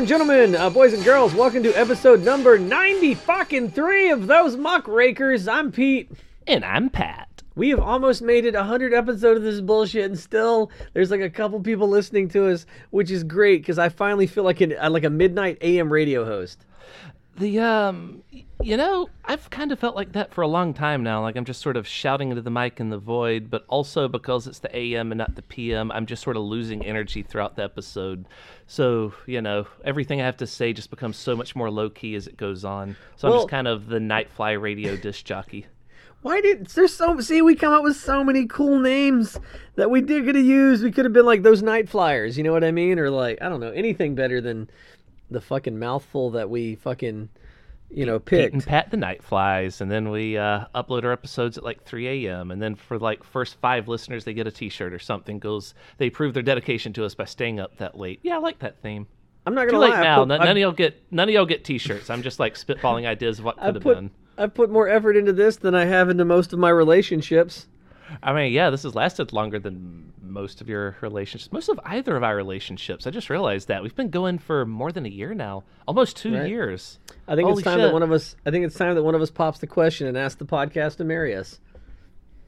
And gentlemen, uh, boys and girls, welcome to episode number 90 fucking three of Those Muckrakers. I'm Pete. And I'm Pat. We have almost made it 100 episodes of this bullshit, and still there's like a couple people listening to us, which is great because I finally feel like an, uh, like a midnight AM radio host. The um, you know, I've kind of felt like that for a long time now. Like I'm just sort of shouting into the mic in the void, but also because it's the AM and not the PM, I'm just sort of losing energy throughout the episode. So you know, everything I have to say just becomes so much more low key as it goes on. So I'm just kind of the Nightfly radio disc jockey. Why did there's so see we come up with so many cool names that we did could have used. We could have been like those night flyers, you know what I mean? Or like I don't know anything better than the fucking mouthful that we fucking you know Pete and. Pat the night flies, and then we uh, upload our episodes at like 3 a.m. And then for like first five listeners, they get a T-shirt or something. Goes they prove their dedication to us by staying up that late. Yeah, I like that theme. I'm not Too gonna late lie. I now. put- none, none of y'all get none of y'all get T-shirts. I'm just like spitballing ideas of what could have been. I've put more effort into this than I have into most of my relationships. I mean, yeah, this has lasted longer than most of your relationships, most of either of our relationships. I just realized that we've been going for more than a year now, almost two Right. years. I think Holy it's time that one of us. I think it's time that one of us pops the question and asks the podcast to marry us.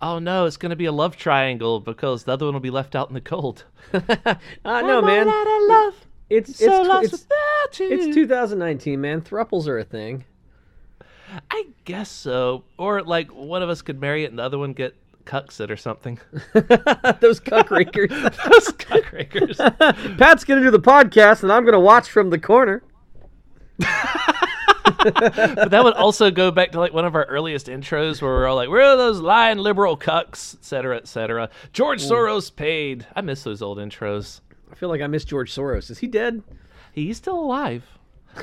Oh no, it's going to be a love triangle because the other one will be left out in the cold. Ah, no, man. out of love, It's it's so it's, without you. it's 2019, man. Thruples are a thing. I guess so. Or like one of us could marry it and the other one get cucks it or something. Those cuck rakers. Those cuckrakers. Pat's gonna do the podcast, and I'm gonna watch from the corner. but that would also go back to like one of our earliest intros where we're all like, "Where are those lying liberal cucks, et cetera, et cetera." George Soros paid. I miss those old intros. I feel like I miss George Soros. Is he dead? He's still alive.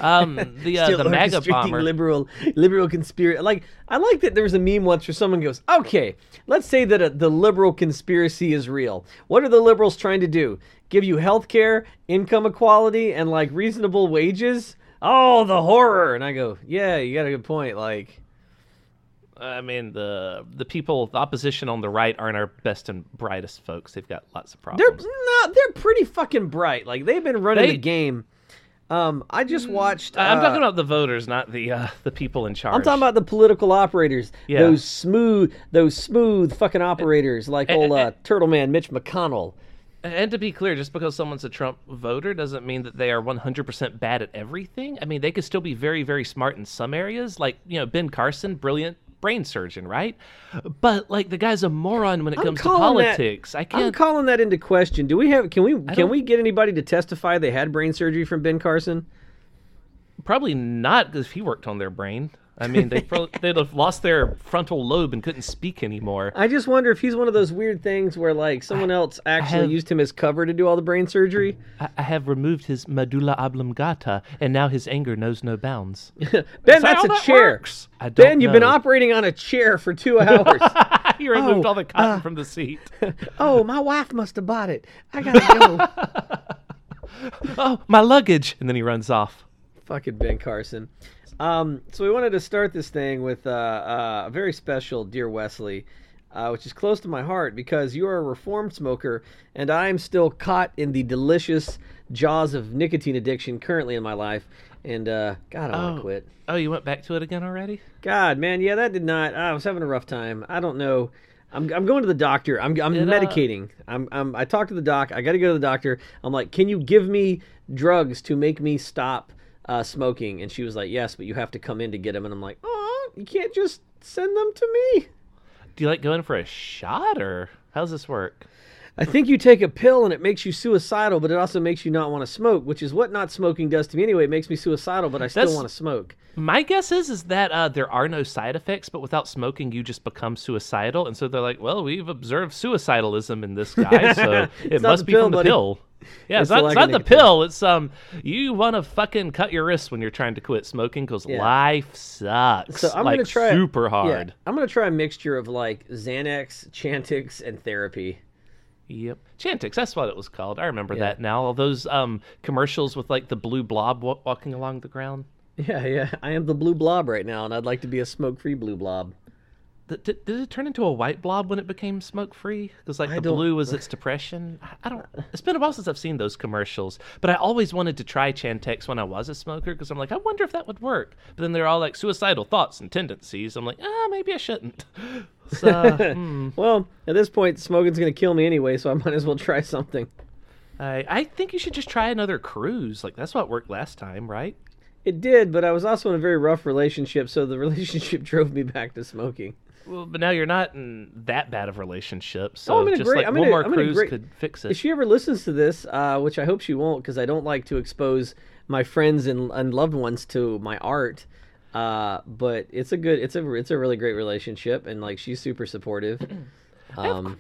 Um, the uh, the MAGA bomber. liberal liberal conspiracy. Like I like that there was a meme once where someone goes, "Okay, let's say that a, the liberal conspiracy is real. What are the liberals trying to do? Give you health care, income equality, and like reasonable wages? Oh, the horror!" And I go, "Yeah, you got a good point. Like." I mean, the the people, the opposition on the right aren't our best and brightest folks. They've got lots of They're problems. no, they're pretty fucking bright. Like they've been running They- the game. Um, I just watched. I- I'm uh, talking about the voters, not the uh, the people in charge. I'm talking about the political operators. Yeah. Those smooth, those smooth fucking operators, like old uh, Turtle Man Mitch McConnell. And to be clear, just because someone's a Trump voter doesn't mean that they are 100% bad at everything. I mean, they could still be very, very smart in some areas. Like, you know, Ben Carson, brilliant brain surgeon, right? But like the guy's a moron when it I'm comes to calling that- politics. I I'm calling that into question. Do we have? Can we? Can we get anybody to testify they had brain surgery from Ben Carson? Probably not because he worked on their brain. I mean, they probably, they'd have lost their frontal lobe and couldn't speak anymore. I just wonder if he's one of those weird things where like someone else actually have- used him as cover to do all the brain surgery. I, I have removed his medulla oblongata, and now his anger knows no bounds. Ben, that's how a that chair. works? I Ben, don't you've been operating on a chair for two hours. he removed Oh, all the cotton uh, from the seat. oh, my wife must have bought it. I gotta go. oh, my luggage! And then he runs off. Fucking Ben Carson. Um, so we wanted to start this thing with uh, uh, a very special Dear Wesley, uh, which is close to my heart because you are a reformed smoker and I am still caught in the delicious jaws of nicotine addiction currently in my life. And uh, God, I want to Oh. quit. Oh, you went back to it again already? God, man, yeah, that did not. I was having a rough time. I don't know. I'm, I'm going to the doctor. I'm, I'm It, uh, medicating. I'm, I'm I talked to the doc. I got to go to the doctor. I'm like, can you give me drugs to make me stop uh, smoking? And she was like, yes, but you have to come in to get them. And I'm like, oh, you can't just send them to me. Do you like going for a shot, or how does this work? I think you take a pill and it makes you suicidal, but it also makes you not want to smoke, which is what not smoking does to me anyway. It makes me suicidal, but I still That's- want to smoke. My guess is is that uh, there are no side effects, but without smoking, you just become suicidal. And so they're like, "Well, we've observed suicidalism in this guy, so it must be pill, from the buddy. pill." Yeah, It's it's, not, it's not the pill. It's um, you want to fucking cut your wrists when you're trying to quit smoking because Yeah. life sucks. So I'm like gonna try super Yeah, hard. I'm gonna try a mixture of like Xanax, Chantix, and therapy. Yep, Chantix. That's what it was called. I remember Yeah. that now. All those um commercials with like the blue blob wa- walking along the ground. Yeah, yeah. I am the blue blob right now, and I'd like to be a smoke-free blue blob. Th- Did, did it turn into a white blob when it became smoke free? Because like I the blue was its depression. I- I don't. It's been a while since I've seen those commercials, but I always wanted to try Chantix when I was a smoker because I'm like, I wonder if that would work. But then they're all like suicidal thoughts and tendencies. I'm like, ah, maybe I shouldn't. So hmm, Well, at this point, smoking's gonna kill me anyway, so I might as well try something. I I think you should just try another cruise. Like that's what worked last time, right? It did, but I was also in a very rough relationship, so the relationship drove me back to smoking. Well, but now you're not in that bad of a relationship, so Oh, I'm in just great- like I'm in one a- more in a cruise great- could fix it. If she ever listens to this, uh, which I hope she won't, because I don't like to expose my friends and, and loved ones to my art. Uh, but it's a good, it's a, it's a really great relationship, and like she's super supportive. Um,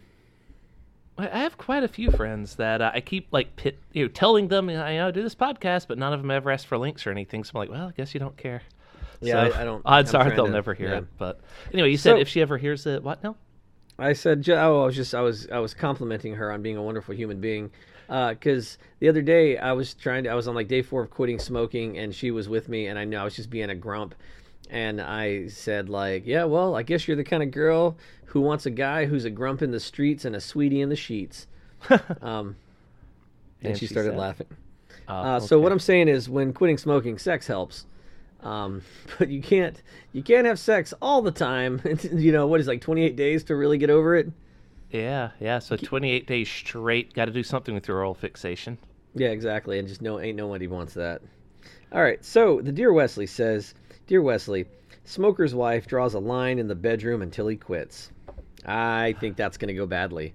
I I have quite a few friends that uh, I keep like pit, you know, telling them, you know, I do this podcast, but none of them ever ask for links or anything. So I'm like, well, I guess you don't care. Yeah, So, I- I don't- Odds I'm are they'll to- never hear yeah. it. But anyway, you said So- if she ever hears it, what? No. I said, oh, I was just, I was, I was complimenting her on being a wonderful human being, because the other day I was trying to, I was on like day four of quitting smoking, and she was with me, and I know I was just being a grump, and I said like, yeah, well, I guess you're the kind of girl who wants a guy who's a grump in the streets and a sweetie in the sheets. um, and, And she she started said? laughing. Uh, Uh, So what I'm saying is, when quitting smoking, sex helps. Um, but you can't you can't have sex all the time. you know what is like 28 days to really get over it. Yeah, yeah. So 28 days straight. Got to do something with your oral fixation. Yeah, exactly. And just no ain't nobody wants that. All right. So the dear Wesley says, dear Wesley, smoker's wife draws a line in the bedroom until he quits. I think that's gonna go badly.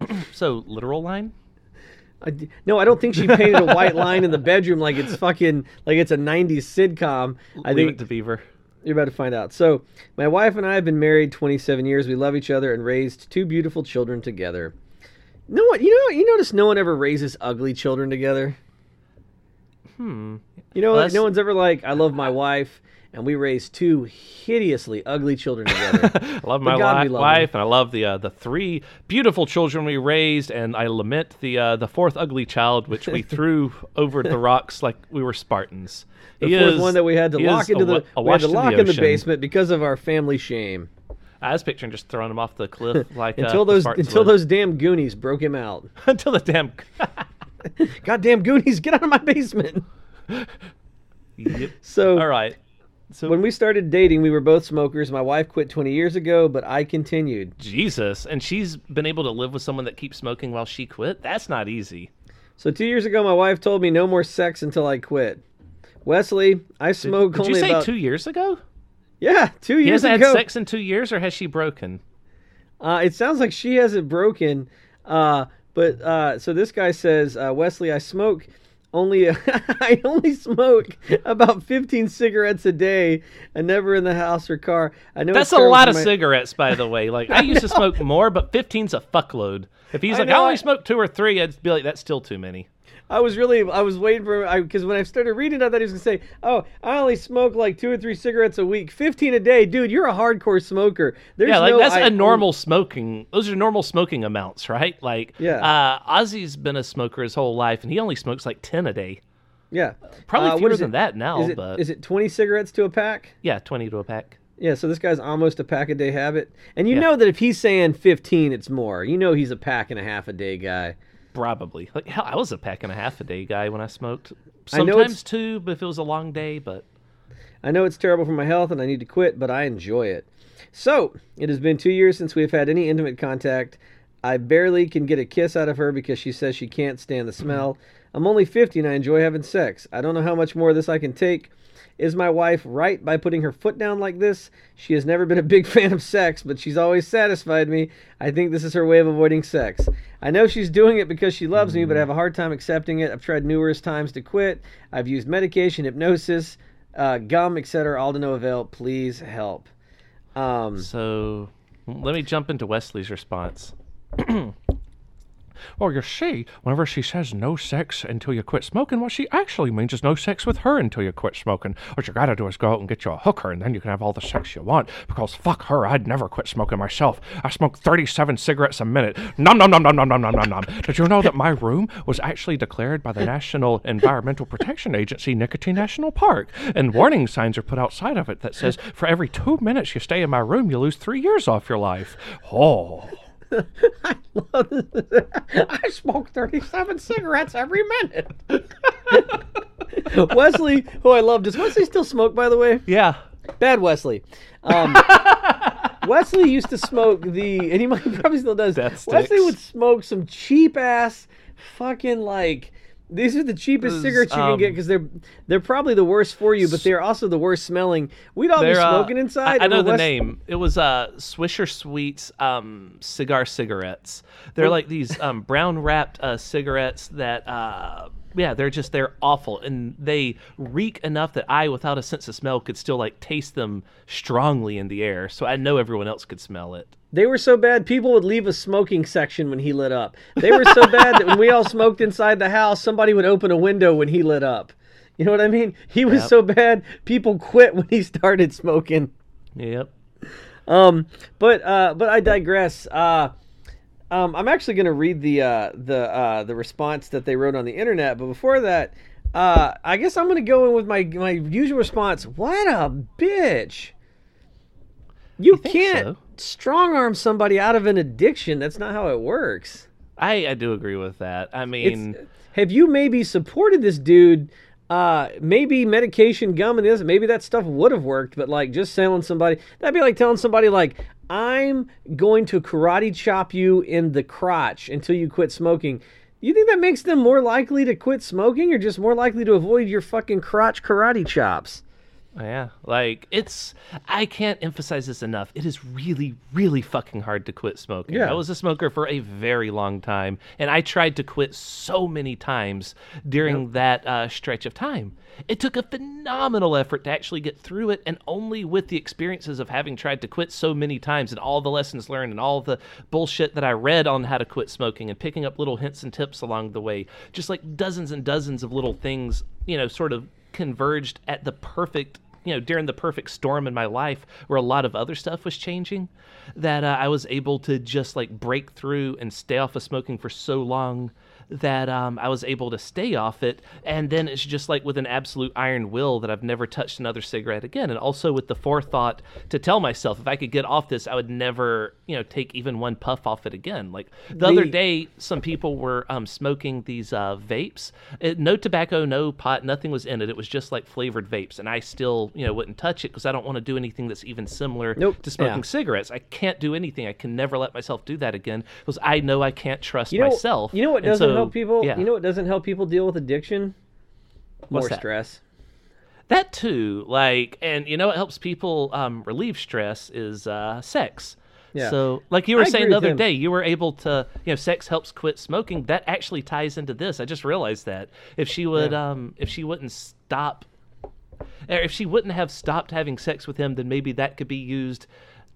So literal line. I no, I don't think she painted a white line in the bedroom like it's fucking like it's a '90s sitcom. I Leave think it to Beaver. You're about to find out. So, my wife and I have been married 27 years. We love each other and raised two beautiful children together. No one, you know, you notice no one ever raises ugly children together. Hmm. You know, Well, like, no one's ever like, "I love my wife," and we raised two hideously ugly children together. I love my God, we love wife, and I love the uh, the three beautiful children we raised, and I lament the uh, the fourth ugly child, which we threw over the rocks like we were Spartans. the He fourth is- one that we had to lock into the awa- we had to in lock in the basement because of our family shame. I was picturing just throwing him off the cliff like uh, Until the those until would. those damn Goonies broke him out. until the damn. Goddamn Goonies, get out of my basement. yep. So All right. So When we started dating, we were both smokers. My wife quit 20 years ago, but I continued. Jesus, and she's been able to live with someone that keeps smoking while she quit. That's not easy. So two years ago, my wife told me no more sex until I quit. Wesley, I smoke Did only you say about two years ago? yeah, two He years hasn't ago. had sex in two years, or has she broken? Uh, it sounds like she hasn't broken. Uh, but uh, so this guy says, uh, Wesley, I smoke only I only smoke about 15 cigarettes a day, and never in the house or car. I know That's a lot of my- cigarettes, by the way. Like I used to smoke more, but 15's a fuckload. If he's I like, I, only I- smoke two or three, I'd be like, that's still too many. I was really, I was waiting for, because when I started reading, I thought he was gonna say, "Oh, I only smoke like two or three cigarettes a week, 15 a day, dude. You're a hardcore smoker." There's yeah, like no, that's I- a normal smoking. Those are normal smoking amounts, right? Like, Yeah. Uh, Ozzy's been a smoker his whole life, and he only smokes like ten a day. Yeah, Probably Uh, fewer than it? that now, Is it, but is it 20 cigarettes to a pack? yeah, twenty to a pack. Yeah, so this guy's almost a pack a day habit, and you Yeah. know that if he's saying 15, it's more. You know he's a pack and a half a day guy. Probably. Like hell, I was a pack and a half a day guy when I smoked. Sometimes two, but if it was a long day. But I know it's terrible for my health and I need to quit, but I enjoy it. So, it has been two years since we've had any intimate contact. I barely can get a kiss out of her because she says she can't stand the smell. Mm-hmm. I'm only 50 and I enjoy having sex. I don't know how much more of this I can take. Is my wife right by putting her foot down like this? She has never been a big fan of sex, but she's always satisfied me. I think this is her way of avoiding sex. I know she's doing it because she loves me, but I have a hard time accepting it. I've tried numerous times to quit. I've used medication, hypnosis, uh, gum, etc. All to no avail. Please help. Um, so let me jump into Wesley's response. Well, you see, whenever she says no sex until you quit smoking, what she actually means is no sex with her until you quit smoking. What you gotta do is go out and get you a hooker, and then you can have all the sex you want. Because fuck her, I'd never quit smoking myself. I smoke 37 cigarettes a minute. Nom nom nom nom nom nom nom nom nom. Did you know that my room was actually declared by the National Environmental Protection Agency Nicotine National Park? And warning signs are put outside of it that says for every two minutes you stay in my room, you lose three years off your life. Oh. I love this. I smoke 37 cigarettes every minute. Wesley, who I love, does Wesley still smoke, by the way? Yeah. Bad Wesley. Um, Wesley used to smoke the, and he might probably still does. Wesley would smoke some cheap ass, fucking like. These are the cheapest Those, cigarettes you can get um, because they're they're probably the worst for you, but they're also the worst smelling. We'd all be uh, smoking inside. I, I know the Wes- name. It was uh, Swisher Sweets um, cigar cigarettes. They're like these um, brown wrapped uh, cigarettes that, uh, yeah, they're just they're awful, and they reek enough that I, without a sense of smell, could still like taste them strongly in the air. So I know everyone else could smell it. They were so bad, people would leave a smoking section when he lit up. They were so bad that when we all smoked inside the house, somebody would open a window when he lit up. You know what I mean? He was Yep. so bad, people quit when he started smoking. Yep. Um, but uh, but I digress. Uh, um, I'm actually going to read the uh, the uh, the response that they wrote on the internet. But before that, uh, I guess I'm going to go in with my my usual response. What a bitch! You, can't so? Strong arm somebody out of an addiction. That's not how it works. I, I do agree with that. I mean, It's, have you maybe supported this dude? Uh, maybe medication, gum, and this, maybe that stuff would have worked, but like just selling somebody, that'd be like telling somebody like, I'm going to karate chop you in the crotch until you quit smoking. You think that makes them more likely to quit smoking or just more likely to avoid your fucking crotch karate chops? Yeah, like it's I can't emphasize this enough. It is really really fucking hard to quit smoking. Yeah. I was a smoker for a very long time and I tried to quit so many times during that uh, stretch of time. It took a phenomenal effort to actually get through it and only with the experiences of having tried to quit so many times and all the lessons learned and all the bullshit that I read on how to quit smoking and picking up little hints and tips along the way. Just like dozens and dozens of little things, you know, sort of converged at the perfect you know during the perfect storm in my life where a lot of other stuff was changing that uh, i was able to just like break through and stay off of smoking for so long that um, I was able to stay off it. And then it's just like with an absolute iron will that I've never touched another cigarette again. And also with the forethought to tell myself if I could get off this, I would never, you know, take even one puff off it again. Like the, other day, some people were um, smoking these uh, vapes. It, no tobacco, no pot, nothing was in it. It was just like flavored vapes. And I still, you know, wouldn't touch it because I don't want to do anything that's even similar Nope. to smoking Yeah. cigarettes. I can't do anything. I can never let myself do that again because I know I can't trust You know, myself. you know what doesn't so, help people? Yeah. You know what doesn't help people deal with addiction? More What's that? stress. That too, like, and you know what helps people um, relieve stress is uh, sex. Yeah. So, like you were I saying the other him. day, you were able to, you know, sex helps quit smoking. That actually ties into this. I just realized that if she would, um, if she wouldn't stop, or if she wouldn't have stopped having sex with him, then maybe that could be used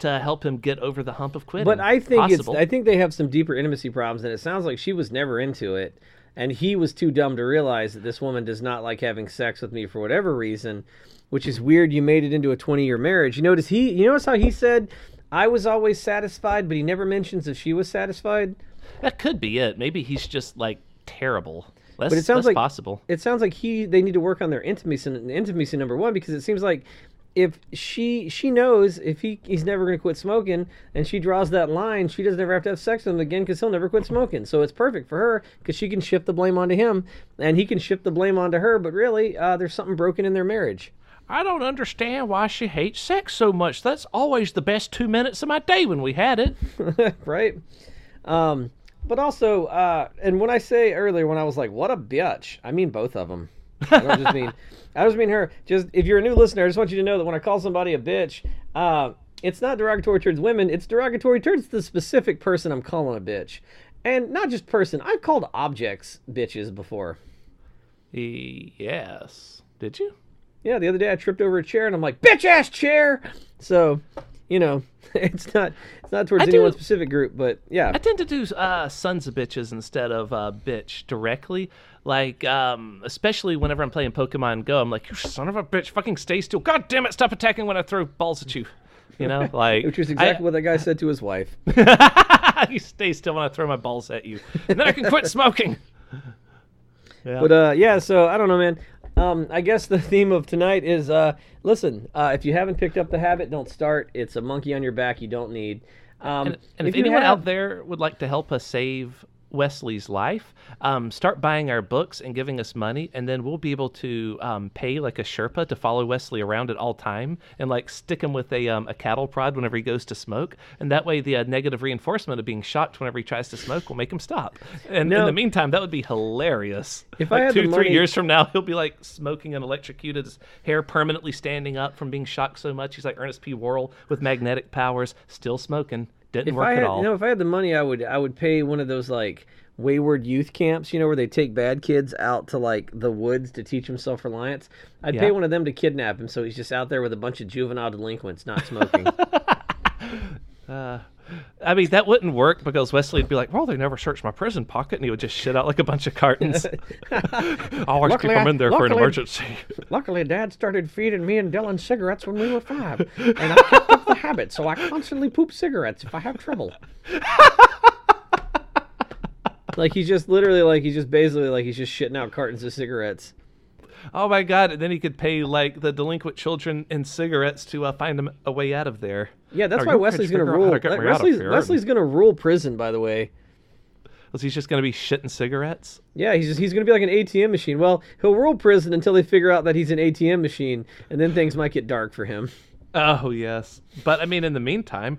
to help him get over the hump of quitting. But I think Possible. it's I think they have some deeper intimacy problems, and it sounds like she was never into it, and he was too dumb to realize that this woman does not like having sex with me for whatever reason, which is weird. You made it into a twenty year marriage. You notice he you notice how he said I was always satisfied, but he never mentions if she was satisfied. that could be it. Maybe he's just like terrible. That's, But it sounds like possible. It sounds like he they need to work on their intimacy intimacy number one because it seems like if she she knows if he he's never going to quit smoking and she draws that line she doesn't ever have to have sex with him again because he'll never quit smoking. So it's perfect for her because she can shift the blame onto him and he can shift the blame onto her but really uh, there's something broken in their marriage. I don't understand why she hates sex so much. That's always the best two minutes of my day when we had it. right? Um but also uh and when i say earlier when i was like what a bitch. I mean both of them i don't just mean i just mean her just if you're a new listener i just want you to know that when i call somebody a bitch uh it's not derogatory towards women it's derogatory towards the specific person i'm calling a bitch and not just person i've called objects bitches before Yes. Did you? yeah the other day i tripped over a chair and i'm like bitch ass chair so you know, it's not it's not towards I any one specific group, but yeah. I tend to do uh, sons of bitches instead of uh, bitch directly. Like, um, especially whenever I'm playing Pokemon Go, I'm like, you son of a bitch, fucking stay still. God damn it, stop attacking when I throw balls at you. You know, like Which is I- exactly what that guy said to his wife. you stay still when I throw my balls at you, and then I can quit smoking. Yeah. But uh, yeah, so I don't know, man. Um, I guess the theme of tonight is uh, listen. Uh, if you haven't picked up the habit, don't start. It's a monkey on your back you don't need. Um, and, and if, you anyone have- out there would like to help us save Wesley's life, um, start buying our books and giving us money, and then we'll be able to um, pay like a Sherpa to follow Wesley around at all time and like stick him with a um, a cattle prod whenever he goes to smoke, and that way the uh, negative reinforcement of being shocked whenever he tries to smoke will make him stop. And in the meantime, that would be hilarious. If I like had the two three money- years from now, he'll be like smoking and electrocuted, his hair permanently standing up from being shocked so much. He's like Ernest P. Worrell with magnetic powers, still smoking. Didn't if work I had, at all. you know, if I had the money, I would I would pay one of those like wayward youth camps, you know, where they take bad kids out to like the woods to teach them self reliance. I'd pay one of them to kidnap him, so he's just out there with a bunch of juvenile delinquents not smoking. Uh, I mean, that wouldn't work because Wesley would be like, well, they never searched my prison pocket, and he would just shit out like a bunch of cartons. I always keep Luckily, them I- in there for an emergency. Luckily, Dad started feeding me and Dylan cigarettes when we were five, and I kept up the habit, so I constantly poop cigarettes if I have trouble. like he's just literally like he's just basically like he's just shitting out cartons of cigarettes. oh my God. And then he could pay like the delinquent children in cigarettes to uh, find him a way out of there. Yeah, that's Are why Wesley's gonna figure out how rule. to get like, me out of Wesley's. Wesley's gonna rule prison, by the way. Was he just going to be shitting cigarettes? Yeah, he's just, he's gonna be like an ATM machine. Well, he'll rule prison until they figure out that he's an ATM machine, and then things might get dark for him. Oh, yes. But I mean, in the meantime,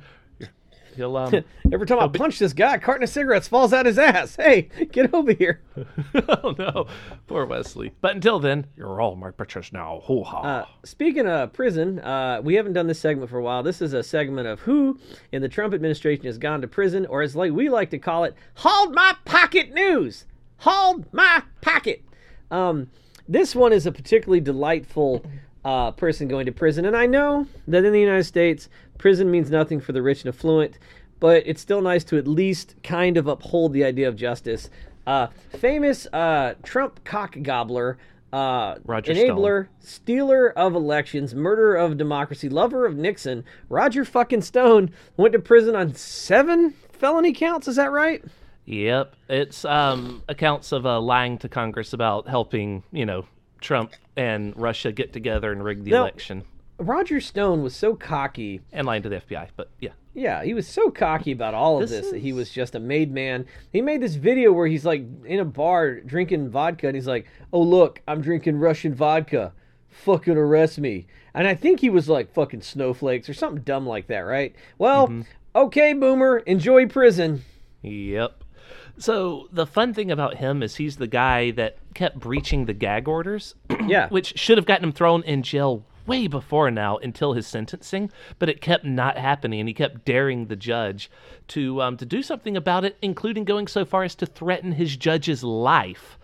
he'll. um. Every time I punch this guy, a carton of cigarettes falls out his ass. Hey, get over here. oh, no. Poor Wesley. But until then, You're all my bitches now. Hoo ha. Uh, speaking of prison, uh, we haven't done this segment for a while. This is a segment of who in the Trump administration has gone to prison, or as like we like to call it, hauled my pocket news. Hauled my pocket. Um, this one is a particularly delightful uh, person going to prison, and I know that in the United States, prison means nothing for the rich and affluent, but it's still nice to at least kind of uphold the idea of justice. Uh, famous uh, Trump cock gobbler. Uh, Roger Stone. enabler, stealer of elections, murderer of democracy, lover of Nixon, Roger fucking Stone went to prison on seven felony counts. Is that right? Yep, it's um, accounts of uh, lying to Congress about helping, you know, Trump and Russia get together and rig the No. election, Roger Stone was so cocky. and lying to the FBI. But yeah, Yeah, he was so cocky about all of This this, that he was just a made man. He made this video where he's like in a bar drinking vodka, and he's like, "Oh look, I'm drinking Russian vodka. Fucking arrest me." And I think he was like fucking snowflakes or something dumb like that, right? Well, Mm-hmm. okay, boomer, enjoy prison. Yep. So the fun thing about him is he's the guy that kept breaching the gag orders, Yeah, which should have gotten him thrown in jail way before now until his sentencing, but it kept not happening, and he kept daring the judge to um, to do something about it, including going so far as to threaten his judge's life.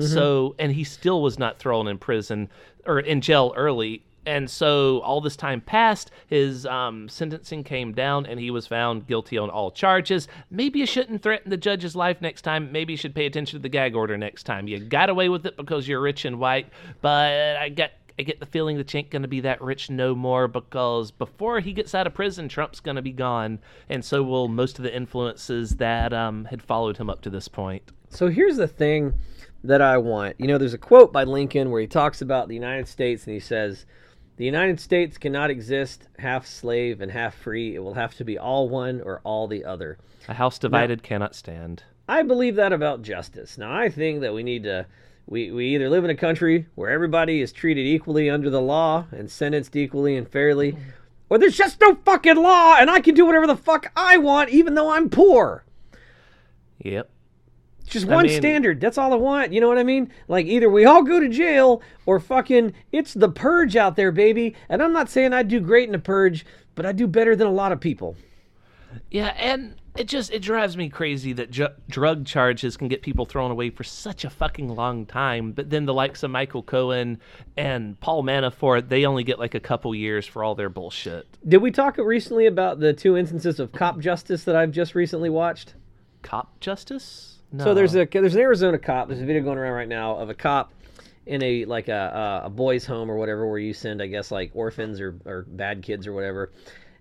So, and he still was not thrown in prison or in jail early. And so all this time passed, his um, sentencing came down, and he was found guilty on all charges. Maybe you shouldn't threaten the judge's life next time. Maybe you should pay attention to the gag order next time. You got away with it because you're rich and white, but I get I get the feeling that you ain't gonna be that rich no more because before he gets out of prison, Trump's gonna be gone, and so will most of the influences that um, had followed him up to this point. So here's the thing that I want. You know, there's a quote by Lincoln where he talks about the United States and he says, The United States cannot exist half slave and half free. It will have to be all one or all the other. A house divided cannot stand. I believe that about justice. Now, I think that we need to. We, we either live in a country where everybody is treated equally under the law and sentenced equally and fairly, or there's just no fucking law and I can do whatever the fuck I want even though I'm poor. Yep. Just I one mean- standard. That's all I want. You know what I mean? Like either we all go to jail or fucking it's the purge out there, baby. And I'm not saying I do great in the purge, but I do better than a lot of people. Yeah, and it just it drives me crazy that ju- drug charges can get people thrown away for such a fucking long time, but then the likes of Michael Cohen and Paul Manafort, they only get like a couple years for all their bullshit. Did we talk recently about the two instances of cop justice that I've just recently watched? Cop justice? No. So there's a there's an Arizona cop. There's a video going around right now of a cop in a like a a, a boys' home or whatever where you send I guess like orphans or or bad kids or whatever.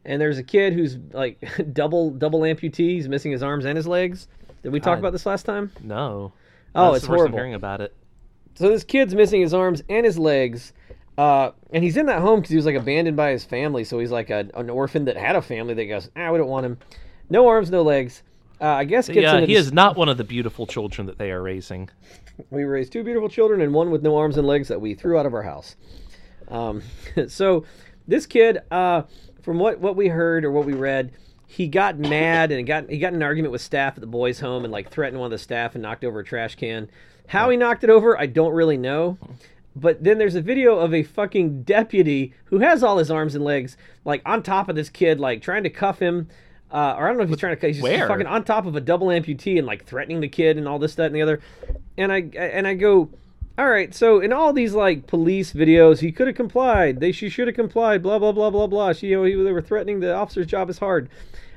And there's a kid who's like double double amputee. He's missing his arms and his legs. Did we talk I- about this last time? no. Oh, That's it's the horrible. hearing about it. So this kid's missing his arms and his legs, uh, and he's in that home because he was like abandoned by his family. So he's like a, an orphan that had a family that goes, ah, we don't want him. No arms, no legs. Uh, I guess gets Yeah, he this- is not one of the beautiful children that they are raising. We raised two beautiful children and one with no arms and legs that we threw out of our house. Um, so this kid, uh, from what, what we heard or what we read, he got mad and got he got in an argument with staff at the boys' home and like threatened one of the staff and knocked over a trash can. How he knocked it over, I don't really know. But then there's a video of a fucking deputy who has all his arms and legs like on top of this kid, like trying to cuff him. Uh, or I don't know if he's trying to. He's just Where? fucking on top of a double amputee and like threatening the kid and all this, that, and the other. And I and I go, all right. So in all these like police videos, he could have complied. They she should have complied. Blah blah blah blah blah. She you know he, they were threatening the officer's job is hard.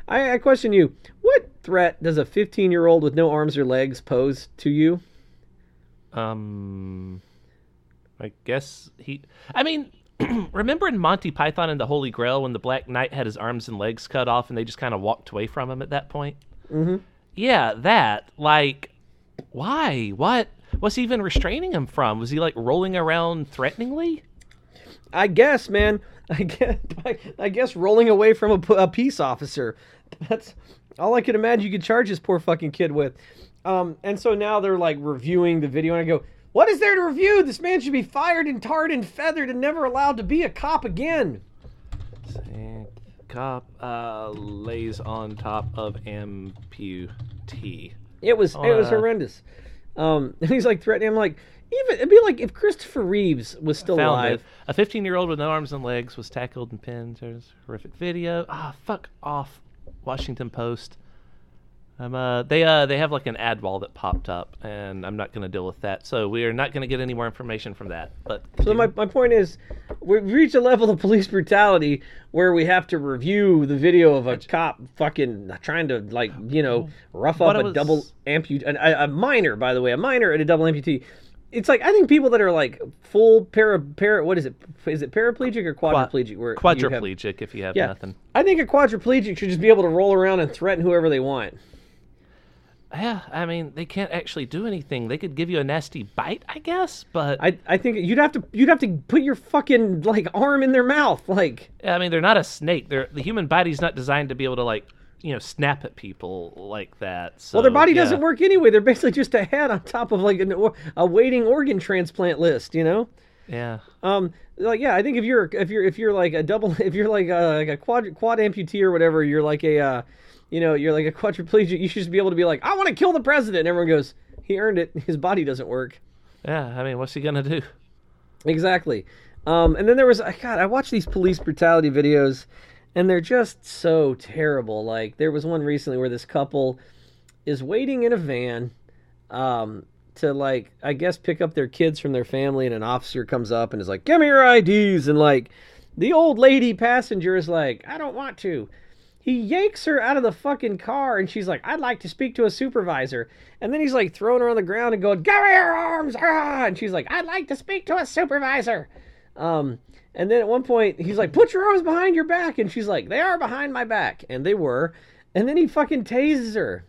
I, I question you. What threat does a 15 year old with no arms or legs pose to you? Um, I guess he. I mean, remember in Monty Python and the Holy Grail when the Black Knight had his arms and legs cut off and they just kind of walked away from him at that point? Mm-hmm. Yeah, that. Like, why? What? What's he even restraining him from? Was he like rolling around threateningly? I guess, man. I guess, I, guess rolling away from a peace officer. That's all I could imagine you could charge this poor fucking kid with. Um, and so now they're like reviewing the video, and I go, "What is there to review? This man should be fired and tarred and feathered and never allowed to be a cop again." Cop uh, lays on top of amputee. It was it was uh, horrendous. Um, and he's like threatening. I'm like, even it'd be like if Christopher Reeves was still alive. it. A 15 year old with no arms and legs was tackled and pinned. There's horrific video. Ah, fuck off, Washington Post. Um, uh, they uh, they have like an ad wall that popped up, and I'm not going to deal with that. So we are not going to get any more information from that. But So my, my point is, we've reached a level of police brutality where we have to review the video of a cop fucking trying to like you know rough up a was- double amputee, a, a minor by the way, a minor and a double amputee. It's like I think people that are like full para para what is it? Is it paraplegic or quadriplegic? where you have- quadriplegic if you have yeah, nothing. I think a quadriplegic should just be able to roll around and threaten whoever they want. Yeah, I mean they can't actually do anything. They could give you a nasty bite, I guess, but I, I think you'd have to you'd have to put your fucking like arm in their mouth like I mean they're not a snake. They're the human body's not designed to be able to like you know snap at people like that. So, Well, their body yeah. doesn't work anyway. They're basically just a head on top of like an, a waiting organ transplant list, you know. Yeah. Um, like yeah, I think if you're if you're if you're like a double if you're like a, like a quad quad amputee or whatever, you're like a uh, you know you're like a quadriplegic. You should just be able to be like, I want to kill the president. And everyone goes, he earned it. His body doesn't work. Yeah, I mean, what's he gonna do? Exactly. Um, and then there was God, I watch these police brutality videos, and they're just so terrible. Like there was one recently where this couple is waiting in a van, um, to like I guess pick up their kids from their family, and an officer comes up and is like, "Give me your IDs," and like the old lady passenger is like, "I don't want to." He yanks her out of the fucking car, and she's like, "I'd like to speak to a supervisor." And then he's like throwing her on the ground and going, "Give me your arms!" Ah! And she's like, "I'd like to speak to a supervisor." Um, and then at one point he's like, "Put your arms behind your back," and she's like, "They are behind my back," and they were. And then he fucking tases her.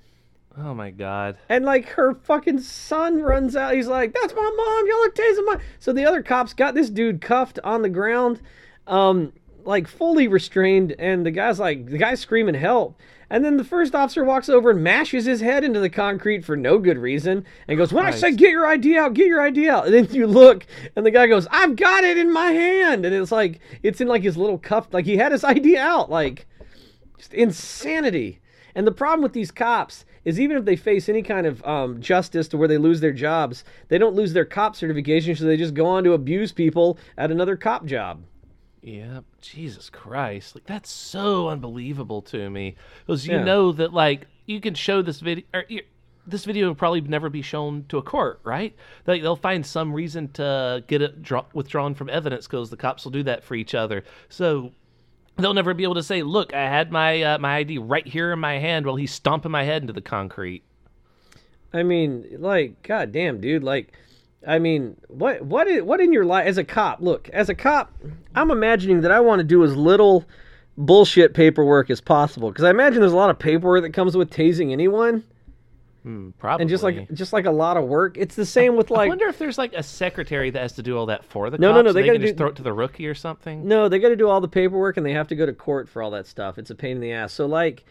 Oh my god. And like her fucking son runs out. He's like, "That's my mom. Y'all are tasing my." So the other cops got this dude cuffed on the ground, um, like fully restrained, and the guy's like, the guy's screaming help. And then the first officer walks over and mashes his head into the concrete for no good reason, and goes, "When I say get your ID out, get your ID out." And then you look, and the guy goes, "I've got it in my hand," and it's like it's in like his little cuff, like he had his ID out, like just insanity. And the problem with these cops is even if they face any kind of um, justice to where they lose their jobs, they don't lose their cop certification, so they just go on to abuse people at another cop job. Yeah, Jesus Christ. Like that's so unbelievable to me. Because you Yeah. know that like you can show this video. Or, this video will probably never be shown to a court, right? Like they'll find some reason to get it draw- withdrawn from evidence because the cops will do that for each other. So they'll never be able to say, "Look, I had my uh, my ID right here in my hand while he's stomping my head into the concrete." I mean, like, god damn, dude. Like, I mean, what what is, what in your life as a cop? Look, as a cop, I'm imagining that I want to do as little bullshit paperwork as possible because I imagine there's a lot of paperwork that comes with tasing anyone, Hmm, probably. and just like just like a lot of work. It's the same with like. I wonder if there's like a secretary that has to do all that for the No, cops. no, no, they They, gotta can just throw it to the rookie or something. No, they got to do all the paperwork and they have to go to court for all that stuff. It's a pain in the ass. So, like,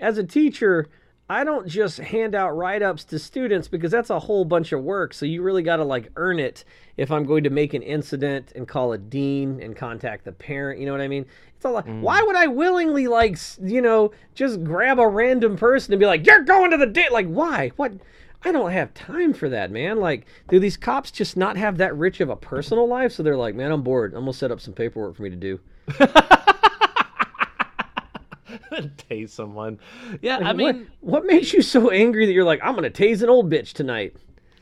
as a teacher, I don't just hand out write ups to students because that's a whole bunch of work. So, you really got to, like, earn it if I'm going to make an incident and call a dean and contact the parent. You know what I mean? It's a lot. Mm. Why would I willingly, like, you know, just grab a random person and be like, you're going to the date? Like, why? What? I don't have time for that, man. Like, do these cops just not have that rich of a personal life? So they're like, man, I'm bored. I'm gonna set up some paperwork for me to do. Tase someone. Yeah, I mean, what, makes you so angry that you're like, I'm gonna tase an old bitch tonight?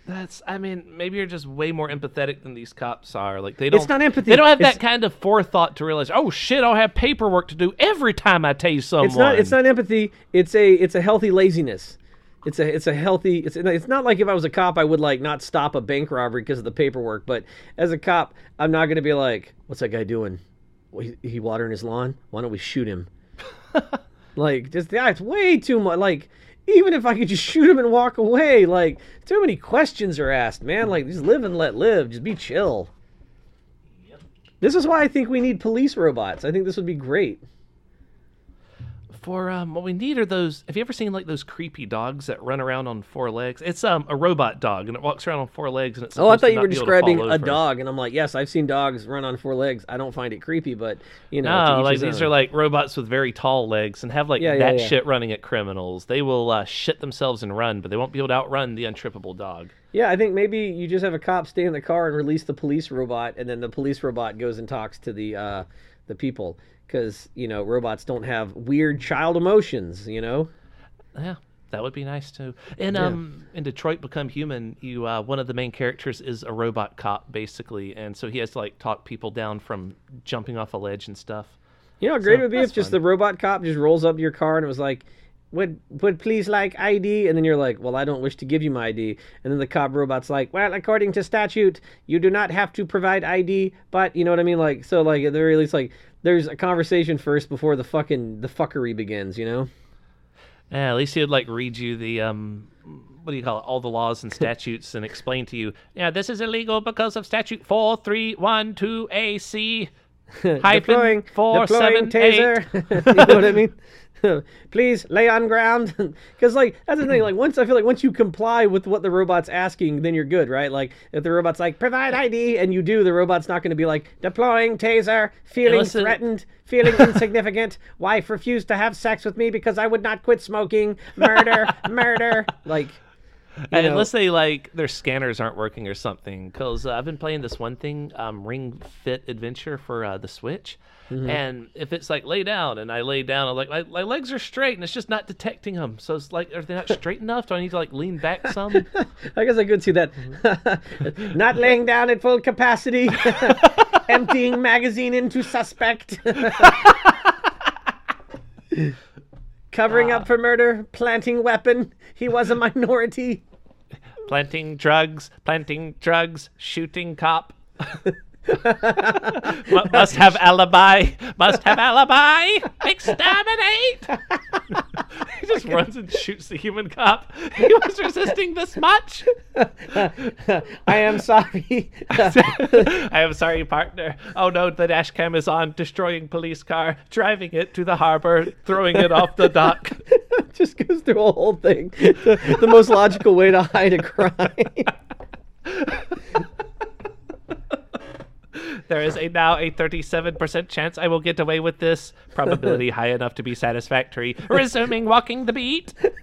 that's. I mean, maybe you're just way more empathetic than these cops are. Like they don't. It's not empathy. They don't have It's- that kind of forethought to realize, oh shit, I'll have paperwork to do every time I tase someone. It's not. It's not empathy. It's a. It's a healthy laziness. It's a. It's a healthy. It's. It's not like if I was a cop, I would like not stop a bank robbery because of the paperwork. But as a cop, I'm not gonna be like, what's that guy doing? He, he watering his lawn? Why don't we shoot him? like, just it's way too much. Like, even if I could just shoot him and walk away, like, too many questions are asked, man. Like, just live and let live. Just be chill. This is why I think we need police robots. I think this would be great. For um, what we need are those. Have you ever seen like those creepy dogs that run around on four legs? It's um a robot dog and it walks around on four legs and it's. Oh, I thought you were be able to describing a dog, and I'm like, yes, I've seen dogs run on four legs. I don't find it creepy, but you know, No, like these own. are like robots with very tall legs and have like Yeah, yeah, that yeah. shit running at criminals. They will uh, shit themselves and run, but they won't be able to outrun the untrippable dog. yeah. I think maybe you just have a cop stay in the car and release the police robot, and then the police robot goes and talks to the uh, the people because you know robots don't have weird child emotions. You know, Yeah, that would be nice too. And um, in Detroit Become Human, you uh, one of the main characters is a robot cop basically, and so he has to like talk people down from jumping off a ledge and stuff. you know how great So, it would be if just fun. the robot cop just rolls up to your car and it was like. Would would please like ID? And then you're like, well, I don't wish to give you my ID. And then the cop robot's like, well, according to statute, you do not have to provide ID, but you know what I mean? Like, so like at the very least, like there's a conversation first before the fucking the fuckery begins. You know? Yeah, at least he would like read you the um, what do you call it? All the laws and statutes and explain to you. Yeah, this is illegal because of statute four three one two AC hyphen deploying, four deploying seven eight. taser. you know what I mean? Please lay on ground, because like that's the thing. Like once I feel like once you comply with what the robot's asking, then you're good, right? Like if the robot's like provide ID and you do, the robot's not going to be like deploying taser, feeling Listen- threatened, feeling insignificant. Wife refused to have sex with me because I would not quit smoking. Murder, murder. Like And know- unless they like their scanners aren't working or something, because uh, I've been playing this one thing, um, Ring Fit Adventure for uh, the Switch, Mm-hmm. and if it's like lay down and I lay down, I'm like my, my legs are straight and it's just not detecting them. So it's like, are they not straight enough? Do I need to like lean back some? I guess I could see that. Not laying down at full capacity, emptying magazine into suspect, covering up ah. for murder, planting weapon. He was a minority. planting drugs, planting drugs, shooting cop. Mu- must have alibi. Must have alibi. Exterminate. he just runs and shoots the human cop. He was resisting this much. I am sorry. I am sorry, partner. Oh no, the dash cam is on, destroying police car, driving it to the harbor, throwing it off the dock. Just goes through a whole thing. The, the most logical way to hide a crime. There is a now a 37% chance I will get away with this. Probability high enough to be satisfactory. Resuming walking the beat.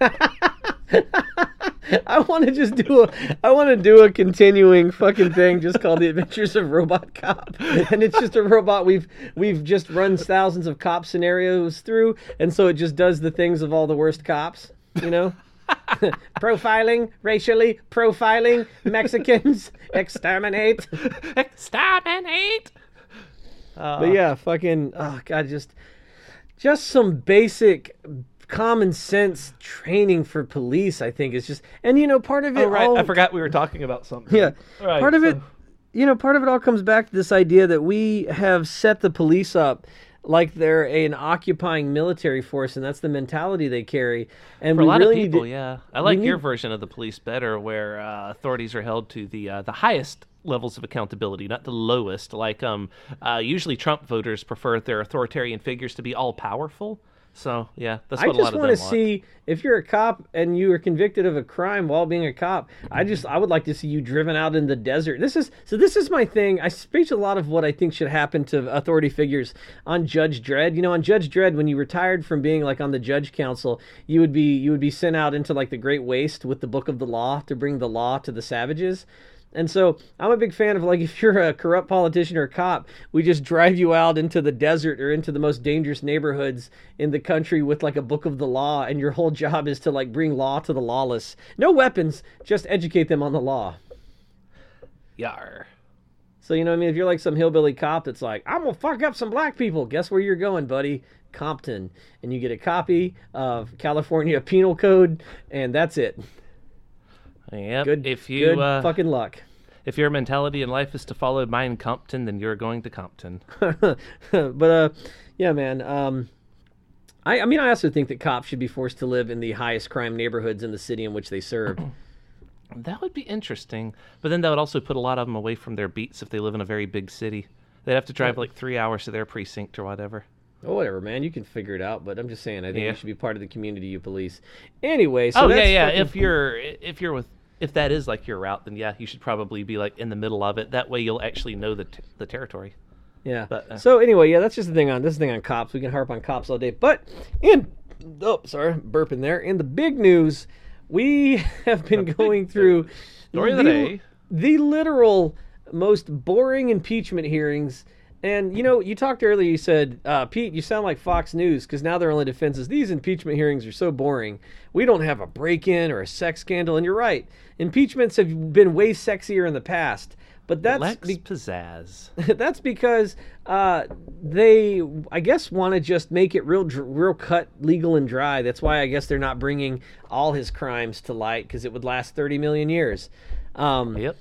I want to just do a. I want to do a continuing fucking thing just called The Adventures of Robot Cop, and it's just a robot we've we've just run thousands of cop scenarios through, and so it just does the things of all the worst cops. you know. profiling, racially profiling Mexicans, exterminate. Exterminate. Ah. But yeah, fucking oh god, just just some basic common sense training for police. I think is just, and you know, part of it. Oh right, all, I forgot we were talking about something. Yeah, Right, part of it, you know, part of it all comes back to this idea that we have set the police up like they're an occupying military force, and that's the mentality they carry. And For a lot really of people, to- yeah. I like your need- version of the police better, where uh, authorities are held to the uh, the highest levels of accountability, not the lowest. Like, um, uh, usually Trump voters prefer their authoritarian figures to be all powerful. So, yeah, that's I what a lot just of want them to want. see if you're a cop and you are convicted of a crime while being a cop. I just I would like to see you driven out in the desert. This is so. This is my thing. I speak a lot of what I think should happen to authority figures on Judge Dredd. You know, on Judge Dredd, when you retired from being like on the judge council, you would be you would be sent out into like the Great Waste with the Book of the Law to bring the law to the savages. And so I'm a big fan of like if you're a corrupt politician or cop, we just drive you out into the desert or into the most dangerous neighborhoods in the country with like a book of the law, and your whole job is to like bring law to the lawless. No weapons, just educate them on the law. Yar. So you know what I mean? If you're like some hillbilly cop that's like, I'm gonna fuck up some black people, guess where you're going, buddy? Compton. And you get a copy of California Penal Code, and that's it. Yep. Good if you good uh, fucking luck. if your mentality in life is to follow Mein Compton, then you're going to Compton. but uh, yeah, man. Um, I, I mean, I also think that cops should be forced to live in the highest crime neighborhoods in the city in which they serve. That would be interesting, but then that would also put a lot of them away from their beats if they live in a very big city. They'd have to drive like three hours to their precinct or whatever. Oh, whatever, man. You can figure it out. But I'm just saying, I think Yeah. you should be part of the community you police. Anyway, so oh yeah, yeah. fucking- If you're if you're with if that is like your route, then yeah, you should probably be like in the middle of it. That way, you'll actually know the t- the territory. Yeah. But, uh, so anyway, yeah, that's just the thing on this is the thing on cops. We can harp on cops all day, but in oh sorry, burping there. In the big news, we have been going through Story the day. the literal most boring impeachment hearings. And you know, you talked earlier. You said, uh, Pete, you sound like Fox News because now their only defense is these impeachment hearings are so boring. We don't have a break-in or a sex scandal. And you're right. Impeachments have been way sexier in the past. But that's Lex be- pizzazz. that's because uh, they, I guess, want to just make it real, dr- real cut, legal and dry. That's why I guess they're not bringing all his crimes to light because it would last 30 million years. Um, yep.